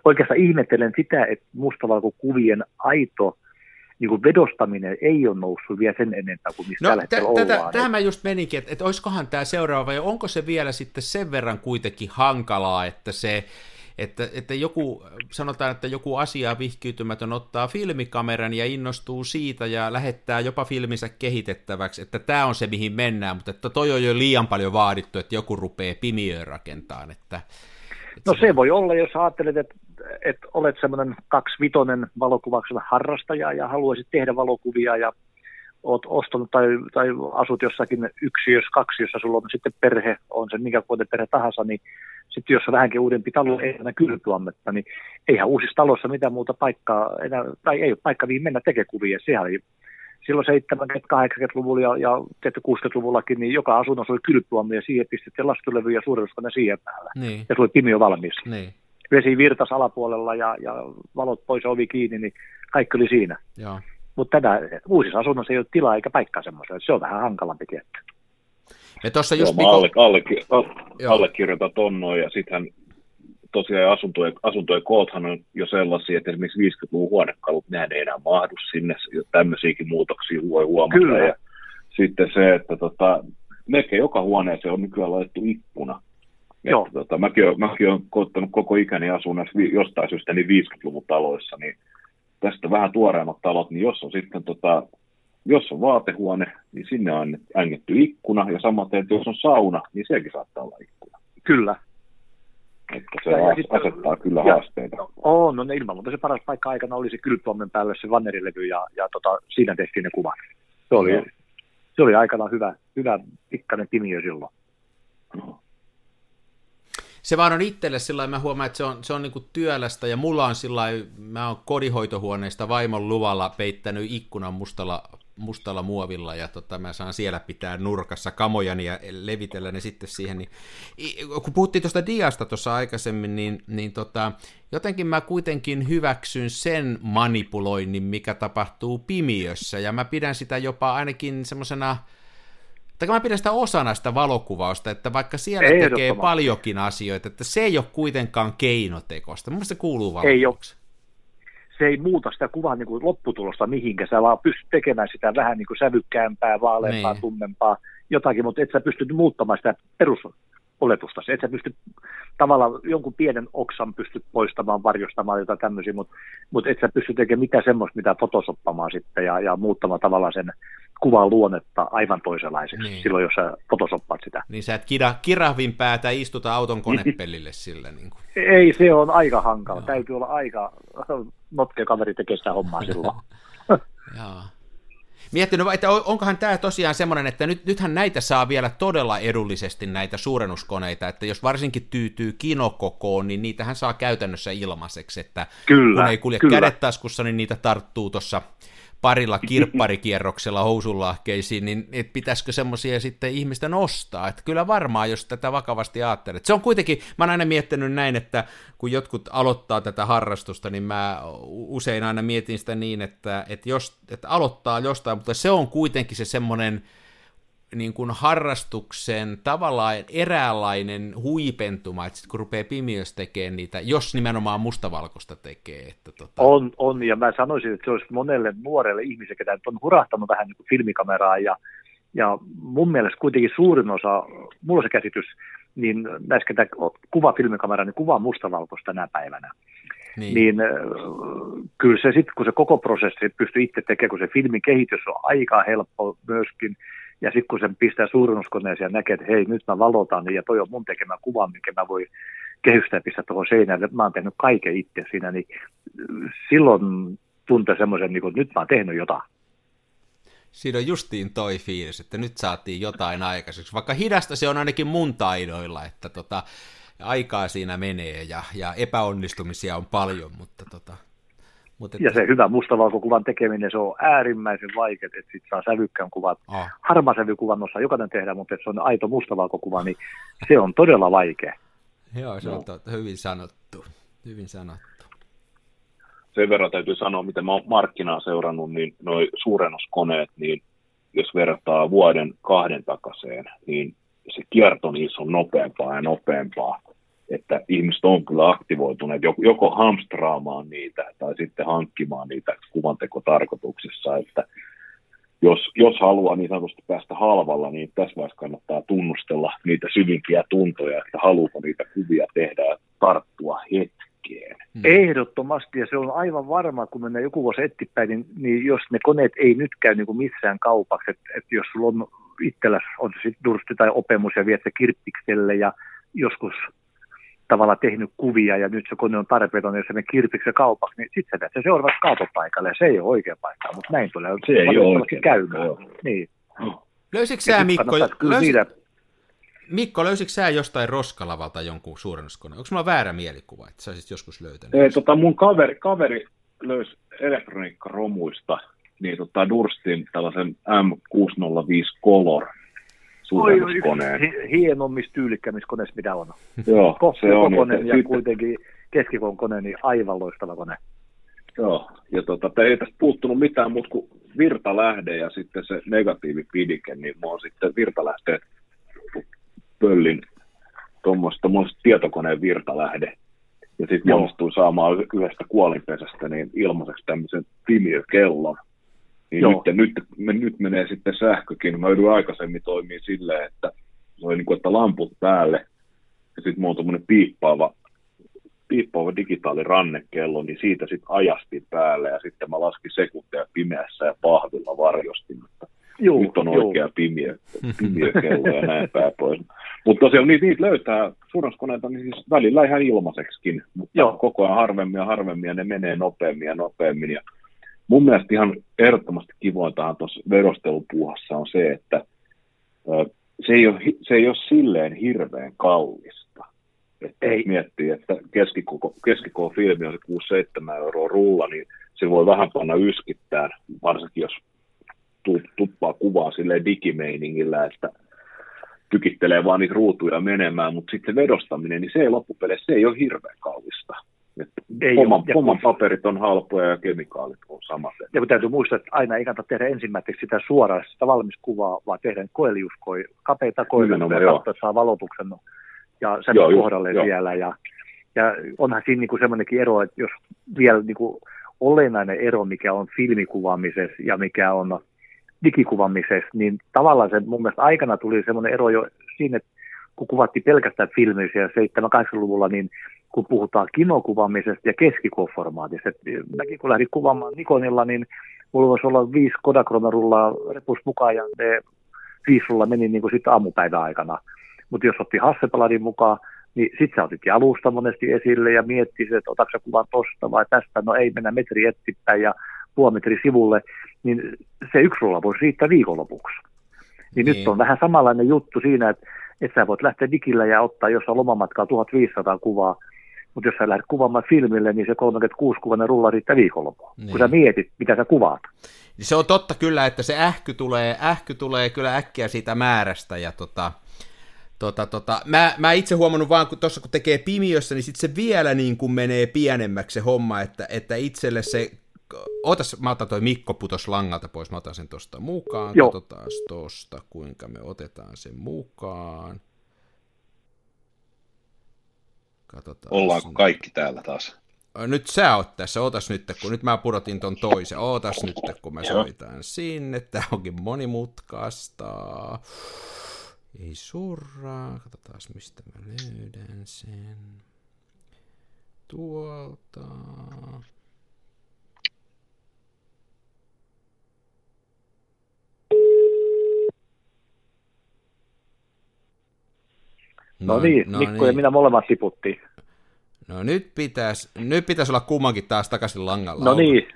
Oikeastaan ihmettelen sitä, että kuvien aito niin kuin vedostaminen ei ole noussut vielä sen enempää kuin missä no, tällä hetkellä t- ollaan. Tähän mä just meninkin, että, että olisikohan tämä seuraava, vai onko se vielä sitten sen verran kuitenkin hankalaa, että se että, että joku, sanotaan, että joku asia vihkiytymätön ottaa filmikameran ja innostuu siitä ja lähettää jopa filminsä kehitettäväksi, että tämä on se, mihin mennään, mutta että toi on jo liian paljon vaadittu, että joku rupeaa pimiöön rakentamaan. Että, että no se voi olla, jos ajattelet, että, että olet semmoinen kaksivitonen valokuvauksella harrastaja ja haluaisit tehdä valokuvia ja oot ostanut tai, tai asut jossakin yksiössä, kaksi, jossa sulla on sitten perhe, on se minkä vuoden perhe tahansa, niin sitten jos on vähänkin uudempi talo, ei enää kylpyammetta, niin eihän uusissa talossa mitään muuta paikkaa enää, tai ei ole paikka mihin mennä tekemään kuvia. Sehän oli silloin 70-80-luvulla ja, ja 60-luvullakin, niin joka asunnossa oli kylpyammi ja siihen pistettiin lastulevy ja suurennuskone siihen päällä. Niin. Ja se oli pimio valmis. Niin. Vesi virtas alapuolella ja, ja valot pois ovi kiinni, niin kaikki oli siinä. Mutta tätä uusissa asunnoissa ei ole tilaa eikä paikkaa semmoiselle. Se on vähän hankalampi tietty. Ja tuossa just Joo, alle, alle, allekirjoitan tonnoin ja sittenhän tosiaan asuntojen, asuntojen koothan on jo sellaisia, että esimerkiksi 50-luvun huonekalut, nehän ei enää mahdu sinne, tämmöisiäkin muutoksia voi huomata. Kyllä. Ja sitten se, että tota, melkein joka huoneeseen on nykyään laitettu ikkuna. Joo. Että, tota, mäkin, olen, mäkin olen koottanut koko ikäni asua jostain syystä niin 50-luvun taloissa, niin tästä vähän tuoreemmat talot, niin jos on sitten tota, jos on vaatehuone, niin sinne on ängetty ikkuna, ja samaten, että jos on sauna, niin sekin saattaa olla ikkuna. Kyllä. Että se ja, ja asettaa kyllä ja, haasteita. On, no ilman muuta se paras paikka aikana oli se kylpyommen päälle se vannerilevy ja, ja tota, siinä tehtiin ne kuvat. Se oli, no. se oli aikana hyvä, hyvä pikkainen pimiö silloin. No se vaan on itselle sillä mä huomaan, että se on, se on niin työlästä, ja mulla on sillä mä oon kodinhoitohuoneesta vaimon luvalla peittänyt ikkunan mustalla, mustalla muovilla, ja tota, mä saan siellä pitää nurkassa kamojani ja levitellä ne sitten siihen. Niin, kun puhuttiin tuosta diasta tuossa aikaisemmin, niin, niin tota, jotenkin mä kuitenkin hyväksyn sen manipuloinnin, mikä tapahtuu pimiössä, ja mä pidän sitä jopa ainakin semmoisena tai mä pidän sitä osana sitä valokuvausta, että vaikka siellä tekee paljonkin asioita, että se ei ole kuitenkaan keinotekosta. Mun se kuuluu valokuvaukseen. Se ei muuta sitä kuvan niin kuin lopputulosta mihinkä, sä vaan pystyt tekemään sitä vähän niin kuin sävykkäämpää, vaaleampaa, niin. tummempaa, jotakin, mutta et sä pysty muuttamaan sitä perus oletusta. Et sä pysty tavallaan jonkun pienen oksan pystyt poistamaan, varjostamaan jotain tämmöisiä, mutta mut et sä pysty tekemään mitään semmoista, mitä fotosoppamaan sitten ja, ja muuttamaan tavallaan sen kuvan luonnetta aivan toisenlaiseksi niin. silloin, jos sä fotosoppaat sitä. Niin sä et kira, kirahvin päätä istuta auton konepellille sillä. Niin kuin. Ei, se on aika hankala. Joo. Täytyy olla aika notkea kaveri tekee sitä hommaa silloin. Joo miettinyt, että onkohan tämä tosiaan semmoinen, että nyt, nythän näitä saa vielä todella edullisesti näitä suurennuskoneita, että jos varsinkin tyytyy kinokokoon, niin niitähän saa käytännössä ilmaiseksi, että kyllä, kun ei kulje kyllä. kädet taskussa, niin niitä tarttuu tuossa parilla kirpparikierroksella housunlahkeisiin, niin et pitäisikö semmoisia sitten ihmisten ostaa? Että kyllä varmaan, jos tätä vakavasti ajattelet. Se on kuitenkin, mä oon aina miettinyt näin, että kun jotkut aloittaa tätä harrastusta, niin mä usein aina mietin sitä niin, että, että, jos, että aloittaa jostain, mutta se on kuitenkin se semmoinen, niin kuin harrastuksen tavallaan eräänlainen huipentuma, että sit kun rupeaa pimiössä tekemään niitä, jos nimenomaan mustavalkoista tekee. Että tota... on, on, ja mä sanoisin, että se olisi monelle nuorelle ihmiselle, ketä on hurahtanut vähän niin kuin filmikameraa, ja, ja mun mielestä kuitenkin suurin osa, mulla on se käsitys, niin näissä, ketä kuva filmikameraa, niin kuvaa mustavalkoista tänä päivänä. Niin, niin kyllä se sitten, kun se koko prosessi pystyy itse tekemään, kun se filmin kehitys on aika helppo myöskin, ja sitten kun sen pistää suurennuskoneeseen ja näkee, että hei, nyt mä valotan ja toi on mun tekemä kuva, mikä mä voi kehystää ja pistää tuohon seinälle. Mä oon tehnyt kaiken itse siinä, niin silloin tuntee semmoisen, niin kuin, että nyt mä oon tehnyt jotain. Siinä on justiin toi fiilis, että nyt saatiin jotain aikaiseksi. Vaikka hidasta se on ainakin mun taidoilla, että tota, aikaa siinä menee ja, ja epäonnistumisia on paljon, mutta tota, mutta että... Ja se hyvä mustavalkokuvan tekeminen, se on äärimmäisen vaikea, että sit saa sävykkään kuvat. Oh. Harmasävykuvan osaa jokainen tehdä, mutta se on aito mustavalkokuva, niin se on todella vaikea. Joo, se on totta, hyvin sanottu. Hyvin sanottu. Sen verran täytyy sanoa, miten mä oon markkinaa seurannut, niin noin suurennuskoneet, niin jos verrataan vuoden kahden takaseen, niin se kierto niissä on nopeampaa ja nopeampaa että ihmiset on kyllä aktivoituneet joko hamstraamaan niitä tai sitten hankkimaan niitä kuvantekotarkoituksissa, että jos, jos haluaa niin sanotusti päästä halvalla, niin tässä vaiheessa kannattaa tunnustella niitä syvimpiä tuntoja, että haluuko niitä kuvia tehdä ja tarttua hetkeen. Hmm. Ehdottomasti, ja se on aivan varma, kun mennään joku vuosi eteenpäin, niin, niin jos ne koneet ei nyt käy niin kuin missään kaupaksi, että, että jos sulla on itselläsi on se sitten dursti tai opemus ja viet se kirppikselle ja joskus tavalla tehnyt kuvia ja nyt se kone on tarpeeton, jos se menee kirpiksi kaupaksi, niin sitten se se seuraavaksi kaatopaikalle ja se ei ole oikea paikka, mutta näin tulee se ei ole oikein käymään. Niin. Löysitkö sä Mikko, löysi, niitä... Mikko, löysitkö sä jostain roskalavalta jonkun suurennuskoneen? Onko mulla väärä mielikuva, että sä olisit joskus löytänyt? Ei, tota, mun kaveri, kaveri löysi elektroniikkaromuista niin tota Durstin tällaisen M605 Color suurennuskoneen. Hienommissa tyylikkämissä koneissa, mitä on. Joo, se on. Kone, ja sitten... kuitenkin keskikon kone, niin aivan loistava kone. Joo, ja tota, ei tästä puuttunut mitään muuta kuin virtalähde ja sitten se negatiivipidike, niin mä oon sitten virtalähteet pöllin tuommoista tietokoneen virtalähde. Ja sitten onnistuin saamaan yhdestä kuolinpesästä niin ilmaiseksi tämmöisen pimiökellon. Niin nyt, nyt, me, nyt menee sitten sähkökin. Mä joudun aikaisemmin toimia silleen, että se oli niin kuin, että lamput päälle ja sitten mulla on tuommoinen piippaava, piippaava digitaalirannekello, niin siitä sitten ajasti päälle ja sitten mä laskin sekunteja pimeässä ja pahvilla varjostin, että Juu, nyt on oikea pimiö, pimiö kello ja näin päin pois. Mutta tosiaan niitä, niitä löytää suurennuskoneita niin siis välillä ihan ilmaiseksikin, mutta Joo. koko ajan harvemmin ja harvemmin ja ne menee nopeammin ja nopeammin. Ja mun mielestä ihan ehdottomasti kivointahan tuossa verostelupuuhassa on se, että se ei, ole, se ei ole silleen hirveän kallista. Että Ei. miettii, että keskikoko, keskikoon filmi on se 6-7 euroa rulla, niin se voi vähän panna yskittään, varsinkin jos tu- tuppaa kuvaa silleen digimeiningillä, että tykittelee vaan niitä ruutuja menemään, mutta sitten se vedostaminen, niin se ei loppupeleissä, se ei ole hirveän kallista. Ei homman, ole. Kun- paperit on halpoja ja kemikaalit on samat. Ja täytyy muistaa, että aina ei kannata tehdä ensimmäiseksi sitä suoraan sitä valmiskuvaa, vaan tehdä koeliuskoi, kapeita koeliuskoja että saa valotuksen ja sen Joo, kohdalle joo. siellä. Ja, ja onhan siinä niin semmoinenkin ero, että jos vielä niin kuin olennainen ero, mikä on filmikuvaamisessa ja mikä on digikuvaamisessa, niin tavallaan se mun mielestä aikana tuli semmoinen ero jo siinä, että kun kuvattiin pelkästään filmissä ja 7-80-luvulla, niin kun puhutaan kinokuvaamisesta ja keskikoformaatista. Mäkin kun lähdin kuvaamaan Nikonilla, niin mulla voisi olla viisi Kodakronarullaa repus mukaan ja ne viisi rulla meni niin kuin sitten aamupäivän aikana. Mutta jos otti Hasselbladin mukaan, niin sitten sä otit jalusta monesti esille ja miettii, että otatko kuvan tosta vai tästä, no ei mennä metri eteenpäin ja puoli metri sivulle, niin se yksi rulla voisi riittää viikonlopuksi. Niin, Niin. nyt on vähän samanlainen juttu siinä, että, että sä voit lähteä digillä ja ottaa jossain lomamatkaa 1500 kuvaa, mutta jos sä lähdet kuvaamaan filmille, niin se 36-kuvainen rulla riittää viikonloppuun, Niin. kun sä mietit, mitä sä kuvaat. Niin Se on totta kyllä, että se ähky tulee, ähky tulee kyllä äkkiä siitä määrästä ja tota, tota, tota, mä, mä itse huomannut vaan, kun tuossa kun tekee pimiössä, niin sitten se vielä niin kuin menee pienemmäksi se homma, että, että itselle se, ootas, mä otan toi Mikko putos langalta pois, mä otan sen tosta mukaan, Joo. katsotaan tosta, kuinka me otetaan sen mukaan. Katsotaan. Ollaanko kaikki täällä taas? Nyt sä oot tässä, ootas nyt, kun nyt mä pudotin ton toisen, ootas nyt, kun mä soitan sinne, tää onkin monimutkaista. Ei surraa, katsotaan mistä mä löydän sen. Tuolta. No, no niin, Mikko ja minä molemmat tiputtiin. No nyt pitäisi, nyt pitäisi olla kummankin taas takaisin langalla. No niin,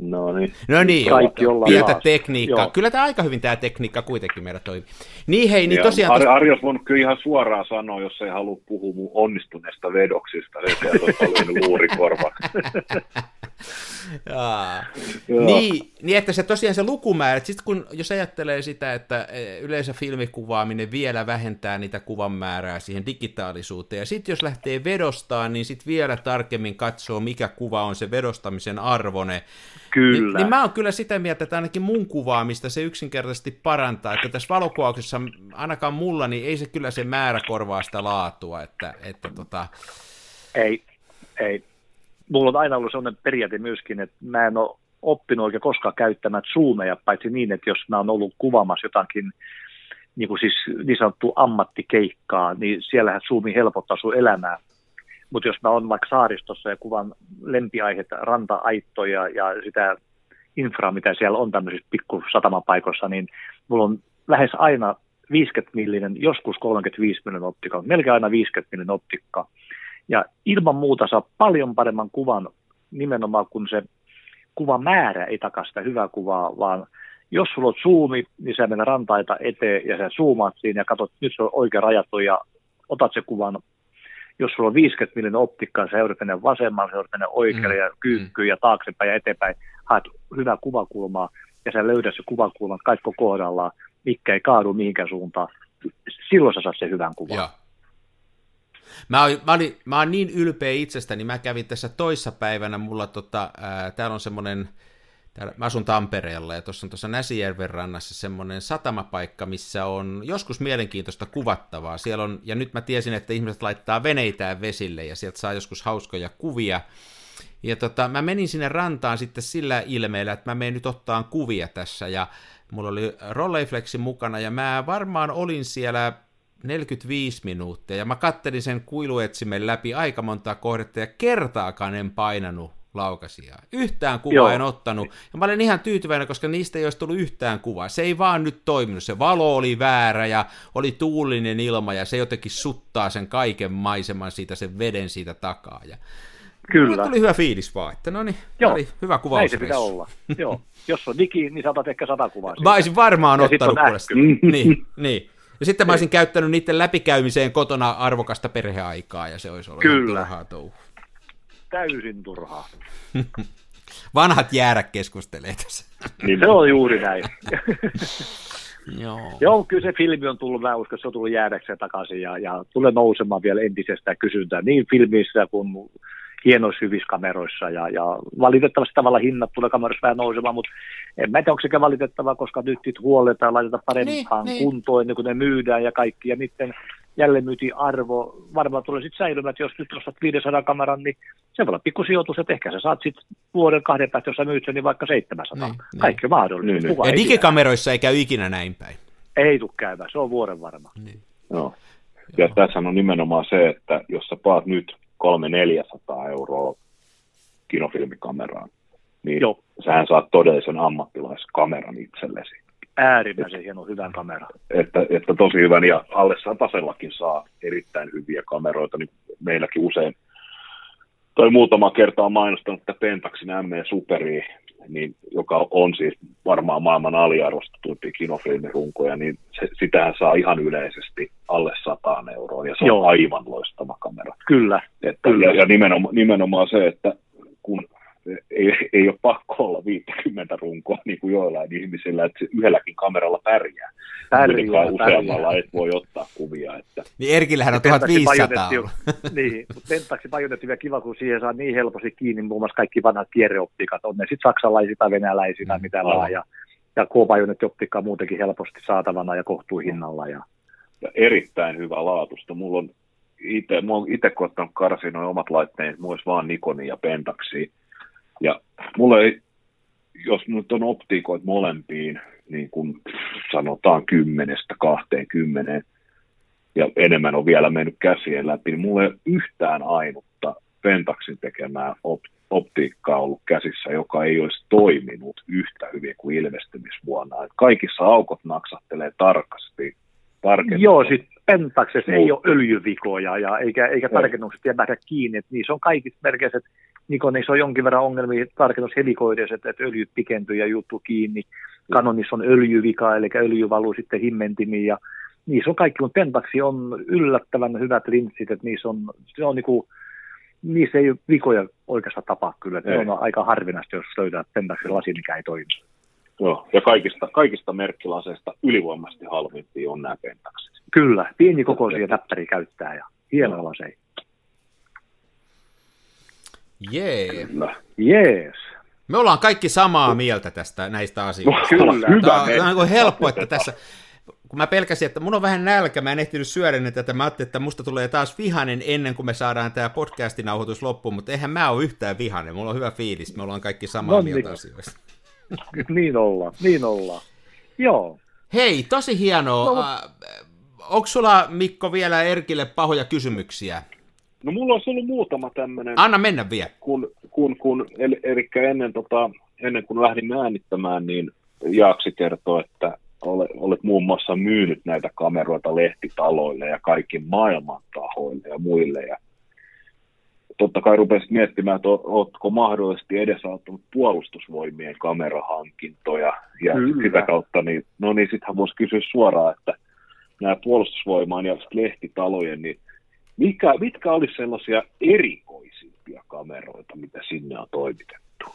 No niin. No niin, Kaikki ollaan pientä tekniikkaa. Joo. Kyllä tämä aika hyvin tämä tekniikka kuitenkin meillä toimii. Niin hei, niin Ja tosiaan... Ar-. Ari olisi voinut kyllä ihan suoraan sanoa, jos ei halua puhua mun onnistuneesta vedoksista. Se sieltä olisi ollut luurikorva. Jaa. Joo. Niin, niin, että se tosiaan se lukumäärä, että sit kun, jos ajattelee sitä, että eh, yleensä filmikuvaaminen vielä vähentää niitä kuvan määrää siihen digitaalisuuteen, ja sitten jos lähtee vedostaan, niin sitten vielä tarkemmin katsoo, mikä kuva on se vedostamisen arvone. kyllä. Niin, niin mä oon kyllä sitä mieltä, että ainakin mun kuvaamista se yksinkertaisesti parantaa, että tässä valokuvauksessa ainakaan mulla, niin ei se kyllä se määrä korvaa sitä laatua, että, että tota, Ei, ei. Mulla on aina ollut sellainen periaate myöskin, että mä en ole oppinut oikein koskaan käyttämään zoomeja, paitsi niin, että jos mä oon ollut kuvaamassa jotakin niin, kuin siis niin sanottu ammattikeikkaa, niin siellähän zoomi helpottaa sun elämää. Mutta jos mä oon vaikka saaristossa ja kuvan lempiaiheita, ranta-aittoja ja sitä infraa, mitä siellä on tämmöisissä pikku satamapaikoissa, niin mulla on lähes aina 50 millinen, joskus 35 millinen optikka, melkein aina 50 millinen optikka. Ja ilman muuta saa paljon paremman kuvan nimenomaan, kun se kuvan määrä ei takaa sitä hyvää kuvaa, vaan jos sulla on zoomi, niin sä mennä rantaita eteen ja sä zoomaat siinä ja katsot, nyt se on oikein rajattu ja otat se kuvan. Jos sulla on 50 millinen optikka, sä joudut mennä vasemmalle, sä joudut mennä oikealle Mm, ja kyykkyyn ja taaksepäin ja eteenpäin. Haet hyvää kuvakulmaa ja sä löydät se kuvakulman kaikko kohdallaan, mikä ei kaadu mihinkään suuntaan. Silloin sä saat sen hyvän kuvan. Joo. Mä, olin, mä, olin, mä oon niin ylpeä itsestäni, mä kävin tässä toissa päivänä, mulla tota, ää, täällä on semmoinen, mä asun Tampereella ja tuossa on tuossa Näsijärven rannassa semmoinen satamapaikka, missä on joskus mielenkiintoista kuvattavaa. Siellä on, ja nyt mä tiesin, että ihmiset laittaa veneitään vesille ja sieltä saa joskus hauskoja kuvia. Ja tota, mä menin sinne rantaan sitten sillä ilmeellä, että mä menen nyt ottaan kuvia tässä ja mulla oli Rolleiflexi mukana ja mä varmaan olin siellä 45 minuuttia ja mä kattelin sen kuiluetsimen läpi aika montaa kohdetta ja kertaakaan en painanut laukasia. Yhtään kuvaa Joo. en ottanut. Ja mä olen ihan tyytyväinen, koska niistä ei olisi tullut yhtään kuvaa. Se ei vaan nyt toiminut. Se valo oli väärä ja oli tuulinen ilma ja se jotenkin suttaa sen kaiken maiseman siitä, sen veden siitä takaa. Ja Kyllä. Mulle tuli hyvä fiilis vaan, että no niin, oli hyvä kuvaus. Näin se pitää olla. Joo. Jos on digi, niin saatat ehkä sata kuvaa. Mä olisin varmaan ja ottanut kuulesta. niin, niin. Ja sitten mä olisin käyttänyt niiden läpikäymiseen kotona arvokasta perheaikaa, ja se olisi ollut Kyllä. turhaa touhu. Täysin turhaa. Vanhat jäädä keskustelee tässä. Niin se on juuri näin. Joo. Joo, kyllä se filmi on tullut, mä uskon, se on tullut jäädäkseen takaisin ja, ja tulee nousemaan vielä entisestään kysyntää niin filmissä kuin hienoissa hyvissä kameroissa ja, ja valitettavasti tavalla hinnat tulee kameroissa vähän nousemaan, mutta en mä tiedä, onko sekä valitettavaa, koska nyt niitä huoletaan, laitetaan parempaan niin, niin. kuntoon ennen kuin ne myydään ja kaikki, ja niiden arvo varmaan tulee sitten säilymään, että jos nyt ostat 500 kameran, niin se voi olla pikku sijoitus, että ehkä sä saat sitten vuoden kahden päästä, jos sä myyt sen, niin vaikka 700. Niin, niin. Kaikki mahdollista. Niin, niin. Ja digikameroissa ei käy ikinä näin päin. Ei tule käymään, se on vuoden varma. Niin. Joo. Ja tässä on nimenomaan se, että jos sä paat nyt 300-400 euroa kinofilmikameraan, niin Joo. sähän saat todellisen ammattilaiskameran itsellesi. Äärimmäisen hieno hyvän kameran. Että, että tosi hyvän, ja alle satasellakin saa erittäin hyviä kameroita, niin meilläkin usein, toi muutama kerta on mainostanut että Pentaxin ME Superi, niin, joka on siis varmaan maailman aliarvostetuimpia kinofilmirunkoja, niin se, sitähän saa ihan yleisesti alle 100 euroa, ja se Joo. on aivan loistava kamera. Kyllä. Että, Kyllä. Ja, ja nimenomaan, nimenomaan se, että kun ei, ei ole pakko olla 50 runkoa niin kuin joillain ihmisillä, että yhdelläkin kameralla pärjää. Pärjää, useammalla et voi ottaa kuvia. Että... Niin Erkillähän on 1500 Niin, mutta Pentaxi pajotettiin vielä kiva, kun siihen saa niin helposti kiinni muun muassa kaikki vanhat kierreoptiikat, on ne sitten saksalaisia tai venäläisiä tai mm, mitä vaan, ja, ja K-pajonetti muutenkin helposti saatavana ja kohtuuhinnalla. Ja... ja erittäin hyvä laatusta. Mulla on itse, mä oon itse koettanut karsia noin omat laitteet, muissa vaan Nikonin ja Pentaxi. Ja mulle ei, jos nyt on optiikoit molempiin, niin kuin sanotaan kymmenestä kahteen kymmeneen, ja enemmän on vielä mennyt käsien läpi, niin mulla ei ole yhtään ainutta Pentaxin tekemää op- optiikkaa ollut käsissä, joka ei olisi toiminut yhtä hyvin kuin ilmestymisvuonna. Et kaikissa aukot naksattelee tarkasti. Joo, sitten Pentaxissa ei ole öljyvikoja ja eikä, eikä tarkennukset jää kiinni. että niissä on kaikissa merkeissä, että Nikonissa on jonkin verran ongelmia tarkennushelikoidessa, että, että öljyt pikentyy ja juttu kiinni. Kanonissa on öljyvika, eli öljy valuu sitten himmentimiin ja niissä on kaikki, mutta Pentaxi on yllättävän hyvät linssit, että niissä on, se on niinku, niissä ei ole vikoja oikeastaan tapaa kyllä. Että on aika harvinaista, jos löytää Pentaxin lasi, mikä ei toimi. Joo, ja kaikista, kaikista merkkilaseista ylivoimaisesti halvimpia on nämä Pentaxit. Kyllä, pieni kokoisia täppäri käyttää ja hienoa laseja. Jee. Jees. Me ollaan kaikki samaa mieltä tästä näistä asioista. No, kyllä. Hyvä. Tämä on, tämä on helppo, että tässä, kun mä pelkäsin, että mun on vähän nälkä, mä en ehtinyt syödä nyt tätä, mä ajattelin, että musta tulee taas vihanen ennen kuin me saadaan tämä podcastin nauhoitus loppuun, mutta eihän mä ole yhtään vihanen, mulla on hyvä fiilis, me ollaan kaikki samaa no, mieltä niin. asioista. niin ollaan, niin ollaan. Joo. Hei, tosi hienoa. No, mutta... Onko sulla, Mikko, vielä Erkille pahoja kysymyksiä? No mulla on ollut muutama tämmöinen. Anna mennä vielä. Kun, kun, kun eli, eli ennen, tota, ennen kuin lähdin äänittämään, niin Jaaksi kertoi, että olet, olet muun muassa myynyt näitä kameroita lehtitaloille ja kaikki maailman tahoille ja muille. Ja totta kai rupesit miettimään, että oletko mahdollisesti edesauttanut puolustusvoimien kamerahankintoja ja Kyllä. sitä kautta, niin, no niin sittenhän voisi kysyä suoraan, että nämä puolustusvoimaan ja lehtitalojen, niin mikä, mitkä olisi sellaisia erikoisimpia kameroita, mitä sinne on toimitettu?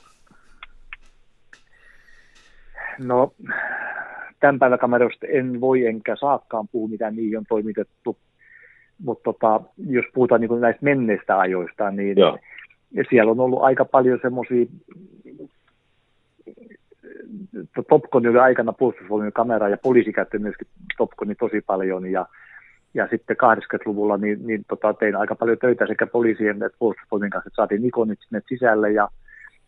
No, tämän päivän kameroista en voi enkä saakkaan puhua, mitä niihin on toimitettu. Mutta tota, jos puhutaan niin näistä menneistä ajoista, niin Joo. siellä on ollut aika paljon semmoisia Topcon oli aikana puolustusvoimien kamera ja poliisi käytti myöskin Topconi tosi paljon ja ja sitten 80-luvulla niin, niin tota, tein aika paljon töitä sekä poliisien että puolustusvoimien kanssa, että saatiin Nikonit sinne sisälle ja,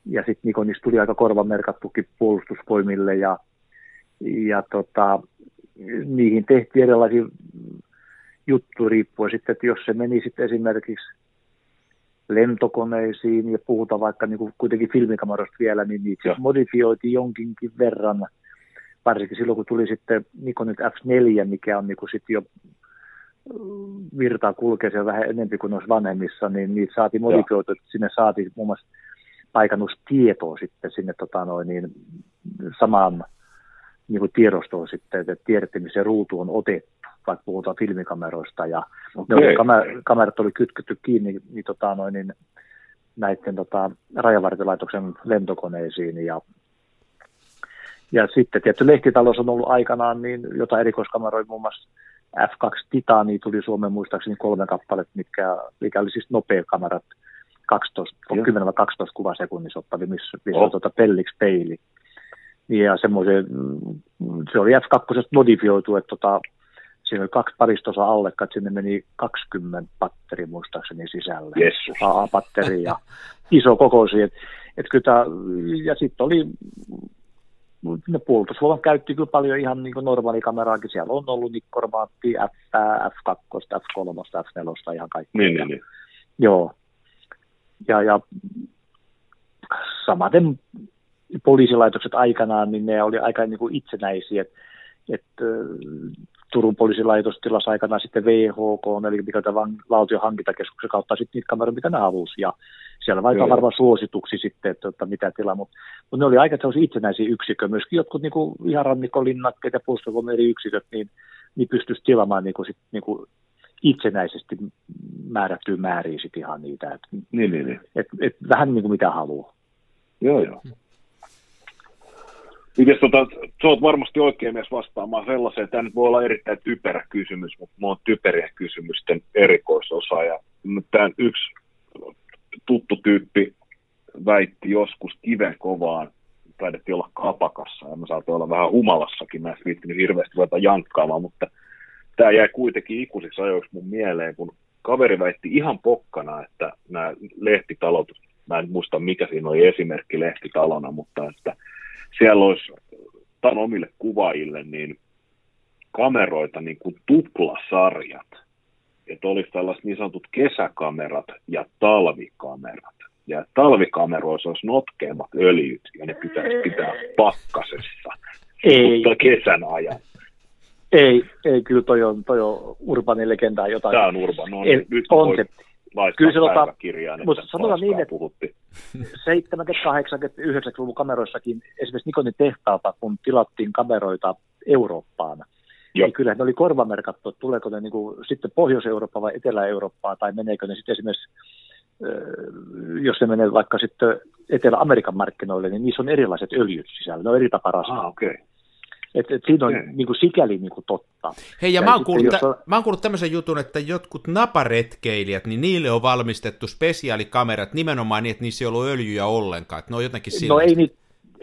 ja sitten Nikonista tuli aika korvamerkattukin puolustusvoimille ja, ja tota, niihin tehtiin erilaisia juttuja riippuen sitten, että jos se meni sitten esimerkiksi lentokoneisiin ja puhutaan vaikka niin kuin kuitenkin filmikameroista vielä, niin niitä Joo. modifioitiin jonkinkin verran. Varsinkin silloin, kun tuli sitten Nikonin F4, mikä on niin kuin sitten jo virtaa kulkee siellä vähän enempi kuin noissa vanhemmissa, niin niitä saatiin modifioitu, että sinne saatiin muun muassa paikannustietoa sitten sinne tota noin, niin samaan niin kuin tiedostoon sitten, että tiedettiin, missä ruutu on otettu, vaikka puhutaan filmikameroista. Ja ne Okei. oli, kamer- kamerat oli kytketty kiinni niin, tota, noin, niin, näiden tota, rajavartiolaitoksen lentokoneisiin. Ja, ja sitten tietty lehtitalous on ollut aikanaan niin jotain erikoiskameroita, muun muassa F2 Titani tuli Suomeen muistaakseni kolme kappaletta, mitkä, mikä oli siis nopea kamerat, 12, Joo. 10 vai 12 kuvasekunnissa ottavi, missä, missä Oh. tuota pelliksi peili. Ja semmoisen, mm, se oli F2 modifioitu, että tota, siinä oli kaksi paristosa alle, että sinne meni 20 patteri muistaakseni sisälle. Jessus. AA-patteri ja iso kokoisia. Et, et kyllä tää, ja sitten oli, ne puolustusvoimat käytti kyllä paljon ihan niin kuin normaalikameraakin. Siellä on ollut Nikkormaatti, F, F2, F3, F4, ihan kaikki. Niin, niin, niin. Joo. Ja, ja samaten poliisilaitokset aikanaan, niin ne oli aika niin kuin itsenäisiä. Et, et, Turun poliisilaitos tilasi aikanaan sitten VHK, eli mikä tämä valtion hankintakeskuksen kautta sitten niitä kameroita, mitä ne halusi. Ja siellä Joo. varmaan suosituksi sitten, että, että mitä tilaa, mutta, mutta ne oli aika sellaisia itsenäisiä yksikköjä. Myöskin jotkut niin kuin ihan rannikkolinnakkeet ja puolustusvoimien eri yksiköt, niin, niin pystyisi tilaamaan niin kuin, sit, niin kuin itsenäisesti määrättyä määriä sit ihan niitä. Et, niin, niin, niin. et, et vähän niin kuin mitä haluaa. Joo, joo. Mites tota, sä oot varmasti oikein mies vastaamaan sellaiseen, tämä nyt voi olla erittäin typerä kysymys, mutta mä oon typerien kysymysten erikoisosa, ja tämä yksi tuttu tyyppi väitti joskus kiven kovaan, taidettiin olla kapakassa, ja mä saatiin olla vähän humalassakin, mä en viittinyt hirveästi ruveta jankkaamaan, mutta tämä jäi kuitenkin ikuisiksi ajoiksi mun mieleen, kun kaveri väitti ihan pokkana, että nämä lehtitalot, mä en muista mikä siinä oli esimerkki lehtitalona, mutta että siellä olisi talon omille kuvaajille niin kameroita niin kuin tuplasarjat. Että olisi tällaiset niin sanotut kesäkamerat ja talvikamerat. Ja talvikameroissa olisi notkeammat öljyt ja ne pitäisi pitää pakkasessa Ei, mutta kesän ajan. ei, ei, kyllä toi on, toi on urbanin legendaa jotain. Tämä on urban. No, Ei, nyt on se. Kyllä se tota- mutta sanotaan niin, että- puhuttiin. 70, 80, 90-luvun kameroissakin, esimerkiksi Nikonin tehtaalta, kun tilattiin kameroita Eurooppaan, Joo. niin kyllähän ne oli korvamerkattu, että tuleeko ne niin kuin, sitten Pohjois-Eurooppaan vai Etelä-Eurooppaan, tai meneekö ne sitten esimerkiksi, jos ne menee vaikka sitten Etelä-Amerikan markkinoille, niin niissä on erilaiset öljyt sisällä, ne on eri tapa rasvaa. Ah, okei. Okay. Et, et siinä on Okei. niin kuin sikäli niin kuin totta. Hei, ja, Ja mä, oon kuullut, jos on- mä oon kuullut tämmöisen jutun, että jotkut naparetkeilijät, niin niille on valmistettu spesiaalikamerat nimenomaan niin, että niissä ei ollut öljyjä ollenkaan, että ne on jotenkin No sellaista. ei, niitä,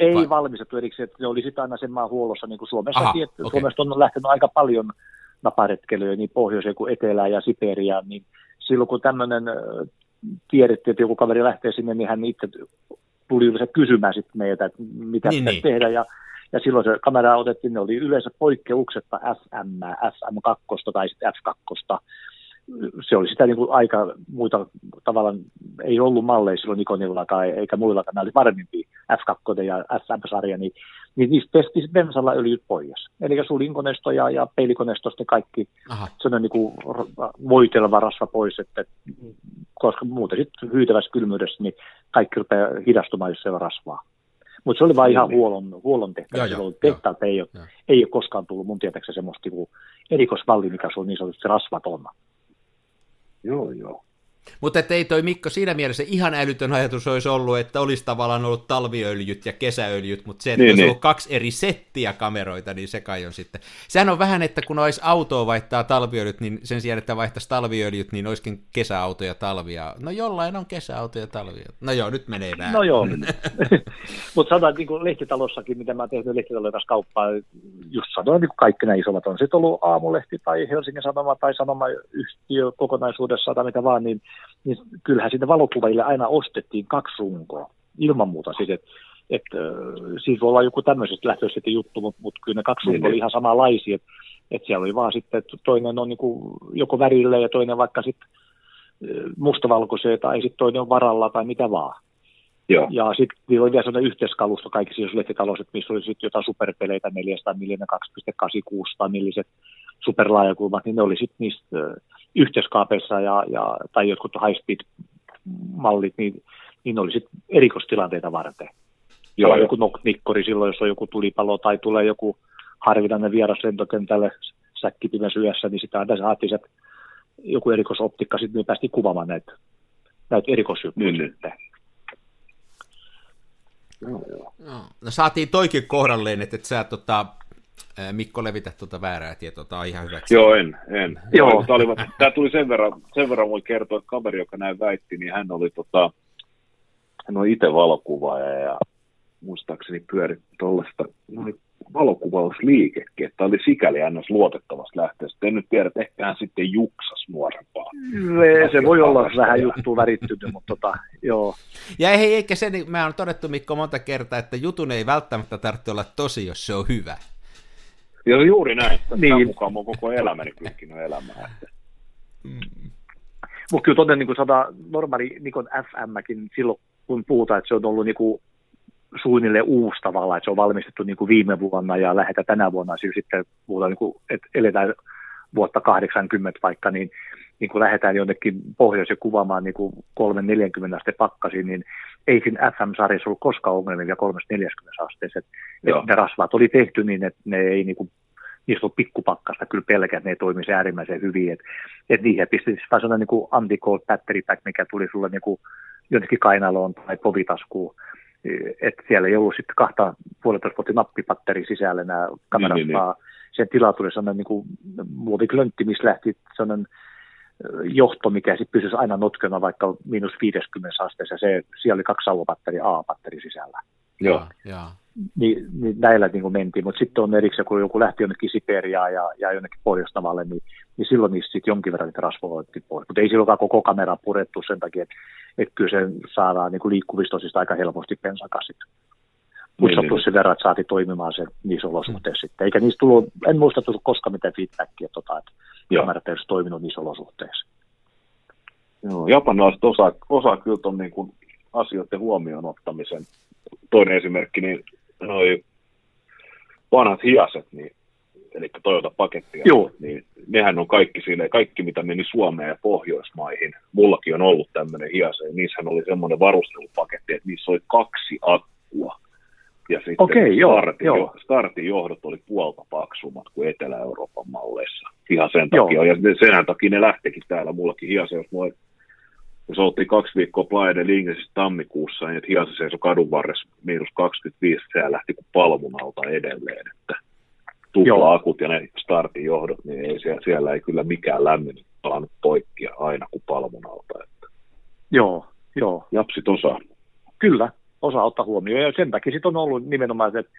ei Vai? valmistettu erikseen, että ne oli sitten aina sen maan huollossa, niin kuin Suomessakin, Aha, okei. Suomesta on lähtenyt aika paljon naparetkelyä niin pohjoiseen kuin etelään ja Siperiaan, niin silloin kun tämmöinen tiedettiin, että joku kaveri lähtee sinne, niin hän itse tuli yleensä kysymään sitten meiltä, että mitä Niin, niin, niin. tehdä, ja, ja silloin se kamera otettiin, ne oli yleensä poikkeuksetta SM, SM2 tai sitten F2, se oli sitä niin kuin aika muita tavallaan, ei ollut malleja silloin Nikonillakaan eikä muillakaan, nämä oli varmimpia F2 ja SM-sarja, niin, niin niistä sitten bensalla öljyt pois. Eli sulinkoneisto ja, ja peilikoneistosta kaikki Aha. sellainen niin kuin voiteleva rasva pois, että, koska muuten sitten hyytävässä kylmyydessä niin kaikki rupeaa hidastumaan, jos siellä on rasvaa. Mutta se oli vain ihan Niin. huollon, huollon tehtävä. Tehtaalta ei ole, Joo. ei ole koskaan tullut mun tietääkseni semmoista niin erikoisvalli, mikä se on niin sanotusti rasvaton. Joo, joo. Mutta ei toi Mikko siinä mielessä ihan älytön ajatus olisi ollut, että olisi tavallaan ollut talviöljyt ja kesäöljyt, mutta se, että Niin, olisi niin. ollut kaksi eri settiä kameroita, niin se kai on sitten. Sehän on vähän, että kun olisi autoa vaihtaa talviöljyt, niin sen sijaan, että vaihtaisi talviöljyt, niin olisikin kesäauto ja talvia. No jollain on kesäauto ja talvia. No joo, nyt menee vähän. No joo. Mutta sanotaan, niin kuin lehtitalossakin, mitä mä oon tehnyt lehtitalojen kanssa kauppaa, just sanoin, niin kuin kaikki nämä isommat on sitten ollut Aamulehti tai Helsingin Sanoma tai Sanomayhtiö kokonaisuudessaan tai mitä vaan, niin, niin kyllähän sinne valokuvajille aina ostettiin kaksi runkoa, ilman muuta siis, että et, siis voi olla joku tämmöisestä lähtöisestä juttu, mutta mut kyllä ne kaksi Niin, runkoa oli niin. ihan samanlaisia, että et siellä oli vaan sitten, että toinen on niin kuin joko värillä ja toinen vaikka sitten mustavalkoisia tai sitten toinen on varalla tai mitä vaan. Joo. Ja sitten niillä oli vielä sellainen yhteiskalusto kaikissa jos lehtitalossa, missä oli sitten jotain superpeleitä 400 millinen, 2.86 milliset superlaajakulmat, niin ne oli sitten niistä yhteiskaapeissa ja, ja, tai jotkut high speed mallit, niin, niin ne oli sitten erikoistilanteita varten. Joo, joo. joku noknikkori silloin, jos on joku tulipalo tai tulee joku harvinainen vieras lentokentälle säkkipimessä yössä, niin sitä aina saatiin se joku erikoisoptikka, sitten me päästiin kuvaamaan näitä, näitä erikoisjuttuja niin, sitten. Joo, joo. No, saatiin toikin kohdalleen, että et sä tota, Mikko levitä tuota väärää tietoa, tämä on ihan hyväksi. Joo, en, en. Joo. Tämä, oli, tämä tuli sen verran, sen verran voi kertoa, että kaveri, joka näin väitti, niin hän oli tota, hän on itse valokuvaaja ja muistaakseni pyöri tuollaista valokuvausliikekin, että oli sikäli ns. luotettavasta lähteestä. En nyt tiedä, että ehkä hän sitten juksas nuorempaa. Se, se voi olla vähän juttu värittynyt, mutta tota, joo. Ja ei, eikä se, niin, mä oon todettu Mikko monta kertaa, että jutun ei välttämättä tarvitse olla tosi, jos se on hyvä. Ja juuri näin. Niin. mukaan mun koko elämäni pyrkinyt elämään. Mm. Mutta kyllä toden niin sanotaan, normaali Nikon FMkin silloin, kun puhutaan, että se on ollut niin kuin suunnilleen uusi tavalla, että se on valmistettu niin kuin viime vuonna ja lähetä tänä vuonna, siis sitten puhutaan, niin kuin, että eletään vuotta 80 vaikka, niin, niin kun lähdetään jonnekin pohjoiseen kuvaamaan niin kuin 340 asteen pakkasiin, niin ei siinä FM-sarjassa ollut koskaan ongelmia vielä 340 asteessa. Ne rasvaat oli tehty niin, että ne ei niin kuin, niistä on pikkupakkasta kyllä pelkää, että ne toimisi äärimmäisen hyvin. Että et niihin pistettiin vaan sellainen niin anti-cold battery pack, mikä tuli sulle niin kuin jonnekin kainaloon tai povitaskuun että siellä ei ollut sitten kahta puolitoista vuotta nappipatteri sisällä nämä kamerat, niin, niin, niin. sen tila tuli sellainen niin kuin muoviklöntti, missä lähti sellainen johto, mikä sitten pysyisi aina notkena vaikka miinus 50 asteessa. Se, siellä oli kaksi sauvapatteri A-patteri sisällä. Joo, joo. Niin, niin näillä niin kuin mentiin, mutta sitten on erikseen, kun joku lähti jonnekin Siperiaan ja, ja jonnekin Pohjoistavalle, niin, niin silloin niistä sitten jonkin verran niitä pois. Mutta ei silloinkaan koko kamera purettu sen takia, että, että kyllä se saadaan niin kuin liikkuvistosista aika helposti pensakassit. Mutta niin, niin. sen verran, että saatiin toimimaan se niissä olosuhteissa mm. sitten. Eikä niistä tullut, en muista tullut koskaan mitään feedbackia, tota, että kamerat eivät toiminut niissä olosuhteissa. Joo, japanilaiset osaa, osaa kyllä tuon niin kuin asioiden huomioon ottamisen. Toinen esimerkki, niin noi vanhat hiaset, niin, eli Toyota-pakettia, Joo. niin nehän on kaikki sille, kaikki mitä meni Suomeen ja Pohjoismaihin. Mullakin on ollut tämmöinen hiase, ja niissähän oli semmoinen varustelupaketti, että niissä oli kaksi akkua. Ja sitten okay, joo, startin, joo. startin johdot oli puolta paksummat kuin Etelä-Euroopan malleissa. Ihan sen takia. Joo. Ja sen takia ne lähtikin täällä. Mullakin hiase, jos noin jos oltiin kaksi viikkoa Playa Lingesissä tammikuussa, niin Hiasa seisoi kadun varressa miinus 25, se lähti kuin palmun alta edelleen, että tupla-akut ja ne startin johdot, niin ei siellä, siellä ei kyllä mikään lämmin palannut poikkia aina kuin palmun alta. Että. Joo, joo. Japsit osaa. Kyllä, osaa ottaa huomioon. Ja sen takia sitten on ollut nimenomaan se, että,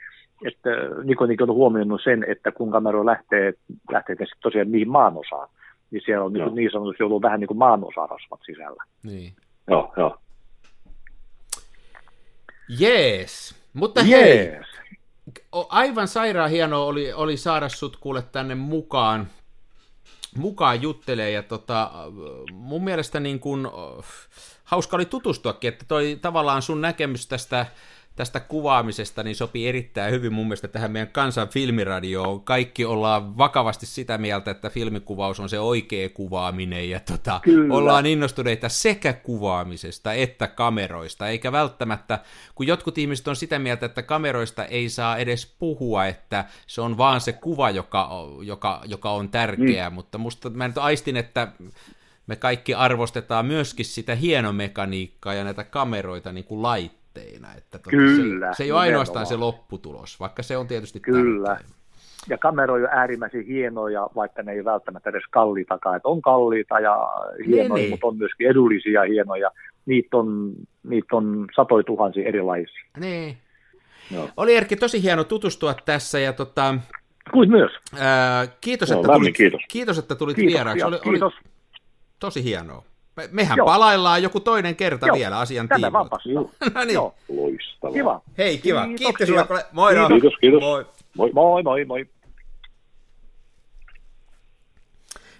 että Nikon on huomioinut sen, että kun kamera lähtee, lähtee tosiaan mihin maan osaan, niin siellä on niin, niin sanotusti ollut vähän niin kuin maanosarasvat sisällä. Niin. Joo, joo. Jees, mutta Jees. hei, aivan sairaan hienoa oli, oli saada sut kuule tänne mukaan, mukaan juttelee ja tota, mun mielestä niin kun, hauska oli tutustuakin, että toi tavallaan sun näkemys tästä tästä kuvaamisesta niin sopii erittäin hyvin mun mielestä tähän meidän kansan filmiradioon. Kaikki ollaan vakavasti sitä mieltä, että filmikuvaus on se oikea kuvaaminen ja tota, ollaan innostuneita sekä kuvaamisesta että kameroista, eikä välttämättä, kun jotkut ihmiset on sitä mieltä, että kameroista ei saa edes puhua, että se on vaan se kuva, joka, joka, joka on tärkeä, mm. mutta musta mä nyt aistin, että me kaikki arvostetaan myöskin sitä hienomekaniikkaa ja näitä kameroita niin kuin laittaa tuotteina. Että tuota, Kyllä. Se, se ei ole ainoastaan se lopputulos, vaikka se on tietysti Kyllä. Tärkein. Ja kameroja on äärimmäisen hienoja, vaikka ne ei välttämättä edes kalliitakaan. Että on kalliita ja hienoja, niin, mutta on myöskin edullisia hienoja. Niitä on, niitä on satoi tuhansia erilaisia. Niin. No. Oli Erkki tosi hieno tutustua tässä ja tota, Kuin myös. Ää, kiitos, no, että tulit, kiitos. kiitos, että tulit kiitos, vieraaksi. Oli, oli tosi hienoa. Me, mehän Joo. palaillaan joku toinen kerta Joo. vielä asian tiimoilta. no niin. Joo. Loistavaa. Kiva. Hei, kiva. Kiitos sulle. Moi. Kiitos, kiitos. kiitos. Moi. Moi, moi, moi. moi.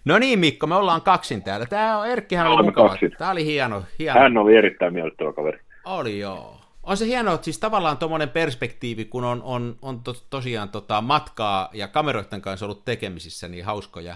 No niin Mikko, me ollaan kaksin täällä. Tämä on Erkkihän oli mukava. kaksin. Tämä oli hieno. hieno. Hän oli erittäin miellyttävä kaveri. Oli joo. On se hienoa, että siis tavallaan tuommoinen perspektiivi, kun on, on, on to, tosiaan tota matkaa ja kameroiden kanssa ollut tekemisissä, niin hauskoja.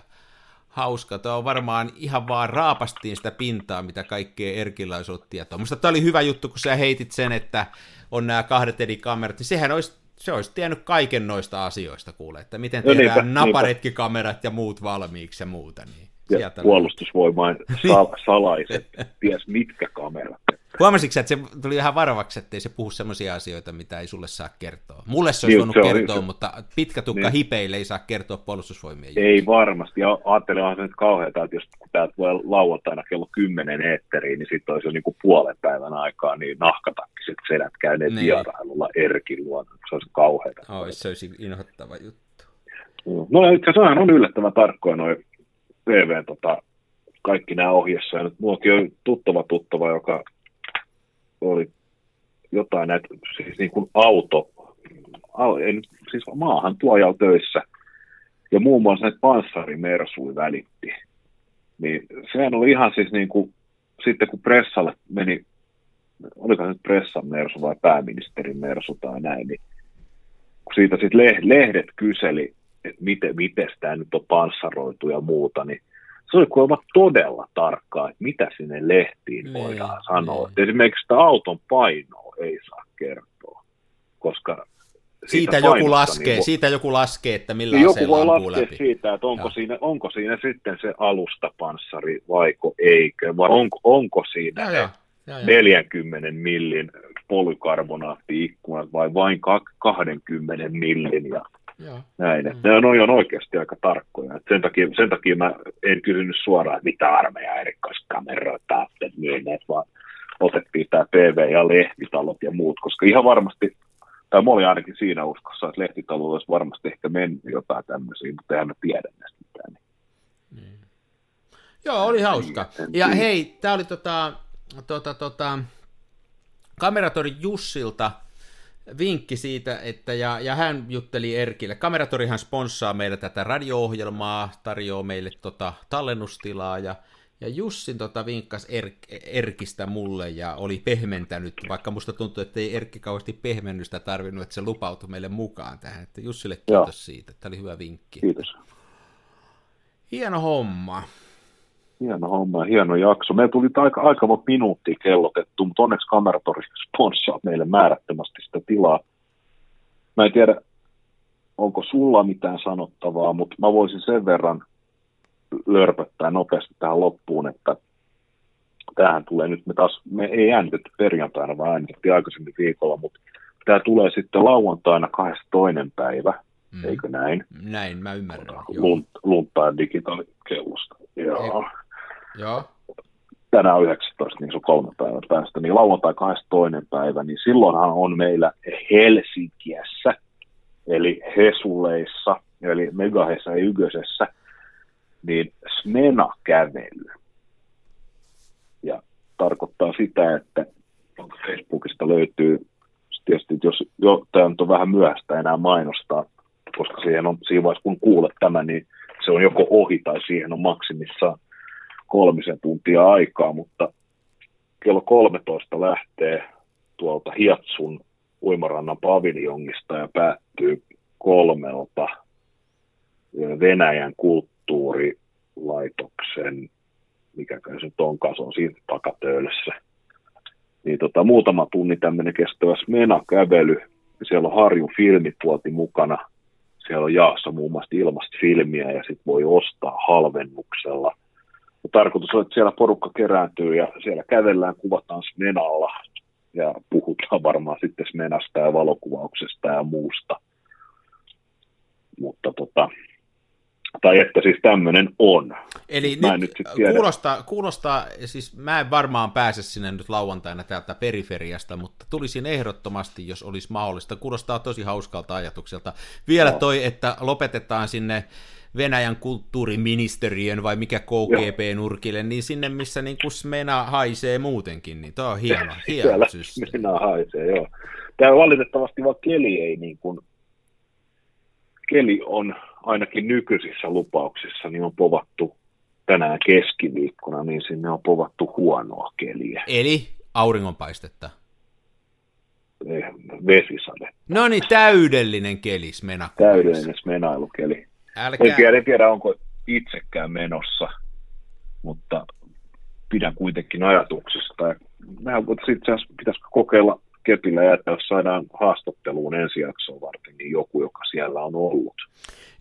Hauska. Tuo on varmaan ihan vaan raapastiin sitä pintaa, mitä kaikkea Erkillä olisi ollut tietoa. Musta tämä oli hyvä juttu, kun sä heitit sen, että on nämä kahdet eri kamerat, niin sehän olisi, se olisi tiennyt kaiken noista asioista, kuule, että miten No tehdään niinpä, naparetkikamerat ja muut valmiiksi ja muuta. Niin Ja sieltä puolustusvoimain sal- salaiset, ties mitkä kamerat. Huomasitko että se tuli ihan varovaksi, ettei se puhu semmoisia asioita, mitä ei sulle saa kertoa? Mulle se olisi Niin, voinut se on kertoa, se. mutta pitkä tukka Niin. hipeille ei saa kertoa puolustusvoimien Ei varmasti. Ja ajattelehan se nyt kauheata, että jos kun täältä tulee lauantaina kello 10 eetteriin, niin sitten olisi jo niinku puolen päivän aikaa, niin nahkatakkiset sedät käyneet Niin. vierailulla Erkin luona. Se olisi kauheata. Ois, se olisi inhottava juttu. No ja itse asiassa on yllättävän tarkkoja noin TV, tota, kaikki nämä nyt mullakin on tuttava tuttava, joka oli jotain näitä, siis niin kuin auto, au, nyt- siis maahan tuojalla töissä. Ja muun muassa näitä panssarimersuja välitti. Niin sehän oli ihan siis niin kuin, sitten kun pressalle meni, oliko se nyt pressan mersu vai pääministerin mersu tai näin, niin kun siitä sitten lehdet kyseli, että miten, miten tämä nyt on panssaroitu ja muuta, niin se oli kuulemma todella tarkkaa, että mitä sinne lehtiin Niin, voidaan sanoa. niin. Että esimerkiksi sitä auton painoa ei saa kertoa, koska Siitä joku painosta laskee, niin siitä joku laskee, että millä niin joku voi laskea läpi. siitä, että onko siinä, onko siinä sitten se alustapanssari vaiko eikö, vai onko, onko siinä ne joo. joo, joo. 40 millin polykarbonaatti-ikkunat vai vain kak- 20 millin ja Joo. näin. Mm. Mm. Ne on, on oikeasti aika tarkkoja. Et sen, takia, sen takia mä en kysynyt suoraan, että mitä armeija erikoiskameroita myyneet, vaan otettiin tämä PV ja lehtitalot ja muut, koska ihan varmasti, tai mä olin ainakin siinä uskossa, että lehtitalolla olisi varmasti ehkä mennyt jotain tämmöisiä, mutta eihän mä tiedä näistä mitään. Niin. Joo, oli hauska. En Ja tiedä. hei, tämä oli tota, tota, tota, kameratori Jussilta vinkki siitä, että ja, ja hän jutteli Erkille. Kameratorihan sponssaa meille tätä radio-ohjelmaa, tarjoaa meille tota tallennustilaa ja, ja Jussin tota vinkkas er, Erkistä mulle ja oli pehmentänyt, vaikka musta tuntuu, että ei Erkki kauheasti pehmennystä tarvinnut, että se lupautui meille mukaan tähän. Että Jussille kiitos Joo. siitä, tämä oli hyvä vinkki. Kiitos. Hieno homma. Hieno homma hieno jakso. Meillä tuli aika, aika monta minuuttia kellotettu, mutta onneksi kameratori sponssaa meille määrättömästi sitä tilaa. Mä en tiedä, onko sulla mitään sanottavaa, mutta mä voisin sen verran lörpöttää nopeasti tähän loppuun, että tähän tulee nyt, me taas, me ei äänitetty perjantaina, vaan äänitettiin aikaisemmin viikolla, mutta tämä tulee sitten lauantaina 22. päivä, Mm. eikö näin? Näin, mä ymmärrän. Lunt, luntaa digitaalikellosta. Joo. Joo. tänään on 19, niin se on kolme päivää päästä, niin lauantai 22. päivä, niin silloinhan on meillä Helsinkiässä, eli Hesuleissa, eli Megahessa ja Ygösessä, niin Smena-kävely. Ja tarkoittaa sitä, että Facebookista löytyy, tietysti jos jo, tämä on vähän myöhäistä enää mainostaa, koska siihen on, siinä vaiheessa kun kuulet tämän, niin se on joko ohi tai siihen on maksimissaan kolmisen tuntia aikaa, mutta kello 13 lähtee tuolta Hiatsun uimarannan paviljongista ja päättyy kolmelta Venäjän kulttuurilaitoksen, mikä se nyt onkaan, se on siinä takatöölössä. Niin tota, muutama tunni tämmöinen kestävä Smena-kävely. Siellä on Harjun filmipuoti mukana. Siellä on jaassa muun muassa ilmasta filmiä ja sitten voi ostaa halvennuksella – tarkoitus on, että siellä porukka kerääntyy ja siellä kävellään, kuvataan Smenalla ja puhutaan varmaan sitten Smenasta ja valokuvauksesta ja muusta. Mutta tota, tai että siis tämmöinen on. Eli Mä nyt, nyt tiedä. kuulostaa, kuulostaa, siis mä en varmaan pääse sinne nyt lauantaina täältä periferiasta, mutta tulisin ehdottomasti, jos olisi mahdollista. Kuulostaa tosi hauskalta ajatukselta. Vielä Joo. toi, että lopetetaan sinne Venäjän kulttuuriministeriön vai mikä KGP-nurkille, niin sinne, missä niin kuin Smena haisee muutenkin, niin toi on hieno, hieno Siellä. Smena haisee, joo. Tämä valitettavasti vaan keli ei niin kuin, keli on ainakin nykyisissä lupauksissa, niin on povattu tänään keskiviikkona, niin sinne on povattu huonoa keliä. Eli auringonpaistetta. Eh, Vesisade. No niin, täydellinen keli Smena. Täydellinen smenailukeli. Älkää... En tiedä, en tiedä, onko itsekään menossa, mutta pidän kuitenkin ajatuksesta. Ja Mä itse asiassa pitäisikö kokeilla kepillä ja että jos saadaan haastatteluun ensi jaksoa varten, niin joku, joka siellä on ollut.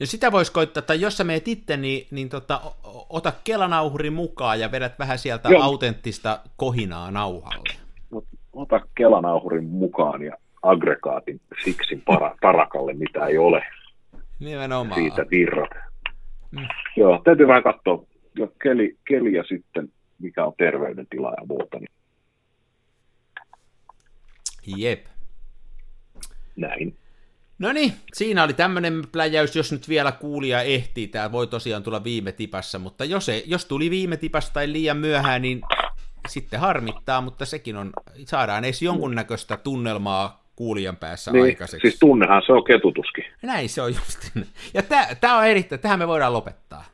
Ja sitä voisi koittaa, että jos sä meet itse, niin, niin tota, ota kelanauhuri mukaan ja vedät vähän sieltä Joo. autenttista kohinaa nauhalle. Ota kelanauhurin mukaan ja aggregaatin siksin para, parakalle, mitä ei ole Nimenomaan. siitä virrat. Mm. Joo, täytyy vähän katsoa jo keli, keli ja sitten mikä on terveydentila ja muuta, niin Jep. näin. No niin, siinä oli tämmöinen pläjäys, jos nyt vielä kuulija ehtii, tämä voi tosiaan tulla viime tipassa, mutta jos, ei, jos tuli viime tipassa tai liian myöhään, niin sitten harmittaa, mutta sekin on, saadaan edes jonkunnäköistä tunnelmaa kuulijan päässä Niin, aikaiseksi. siis tunnehan se on ketutuskin. Näin se on just. Ja tämä on erittäin, tähän me voidaan lopettaa.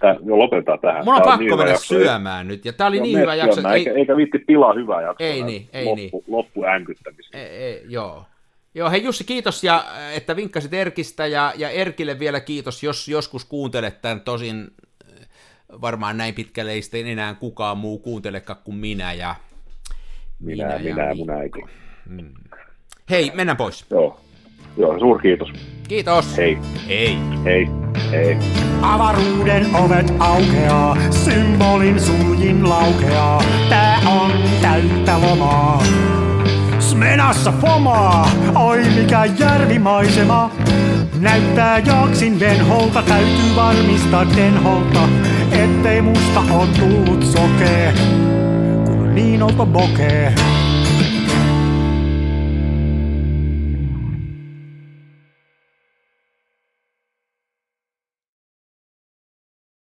Tää, jo lopetetaan tähän. Mulla on Tää pakko niin mennä jakso. syömään nyt, ja tämä oli Joo, niin hyvä jakso. syömään, Ei, Eikä, eikä viitti pilaa hyvää jaksoa. Ei niin, ei loppu, niin. Loppu ei, ei, joo. Joo, hei Jussi, kiitos, ja, että vinkkasit Erkistä, ja, ja Erkille vielä kiitos, jos joskus kuuntelet tämän, tosin äh, varmaan näin pitkälle ei sitten enää kukaan muu kuuntelekaan kuin minä ja Minä, ja minä ja mun Mikko. äiti. Hei, mennään pois. Joo, Joo suurkiitos. Kiitos. Hei, Hei. hei, hei. Avaruuden ovet aukeaa, symbolin suljin laukeaa. Tää on täyttä lomaa. Smenassa fomaa, oi mikä järvimaisema. Näyttää jaksin venholta, täytyy varmistaa denholta, ettei musta on tullut sokee, kun niin olto bokee.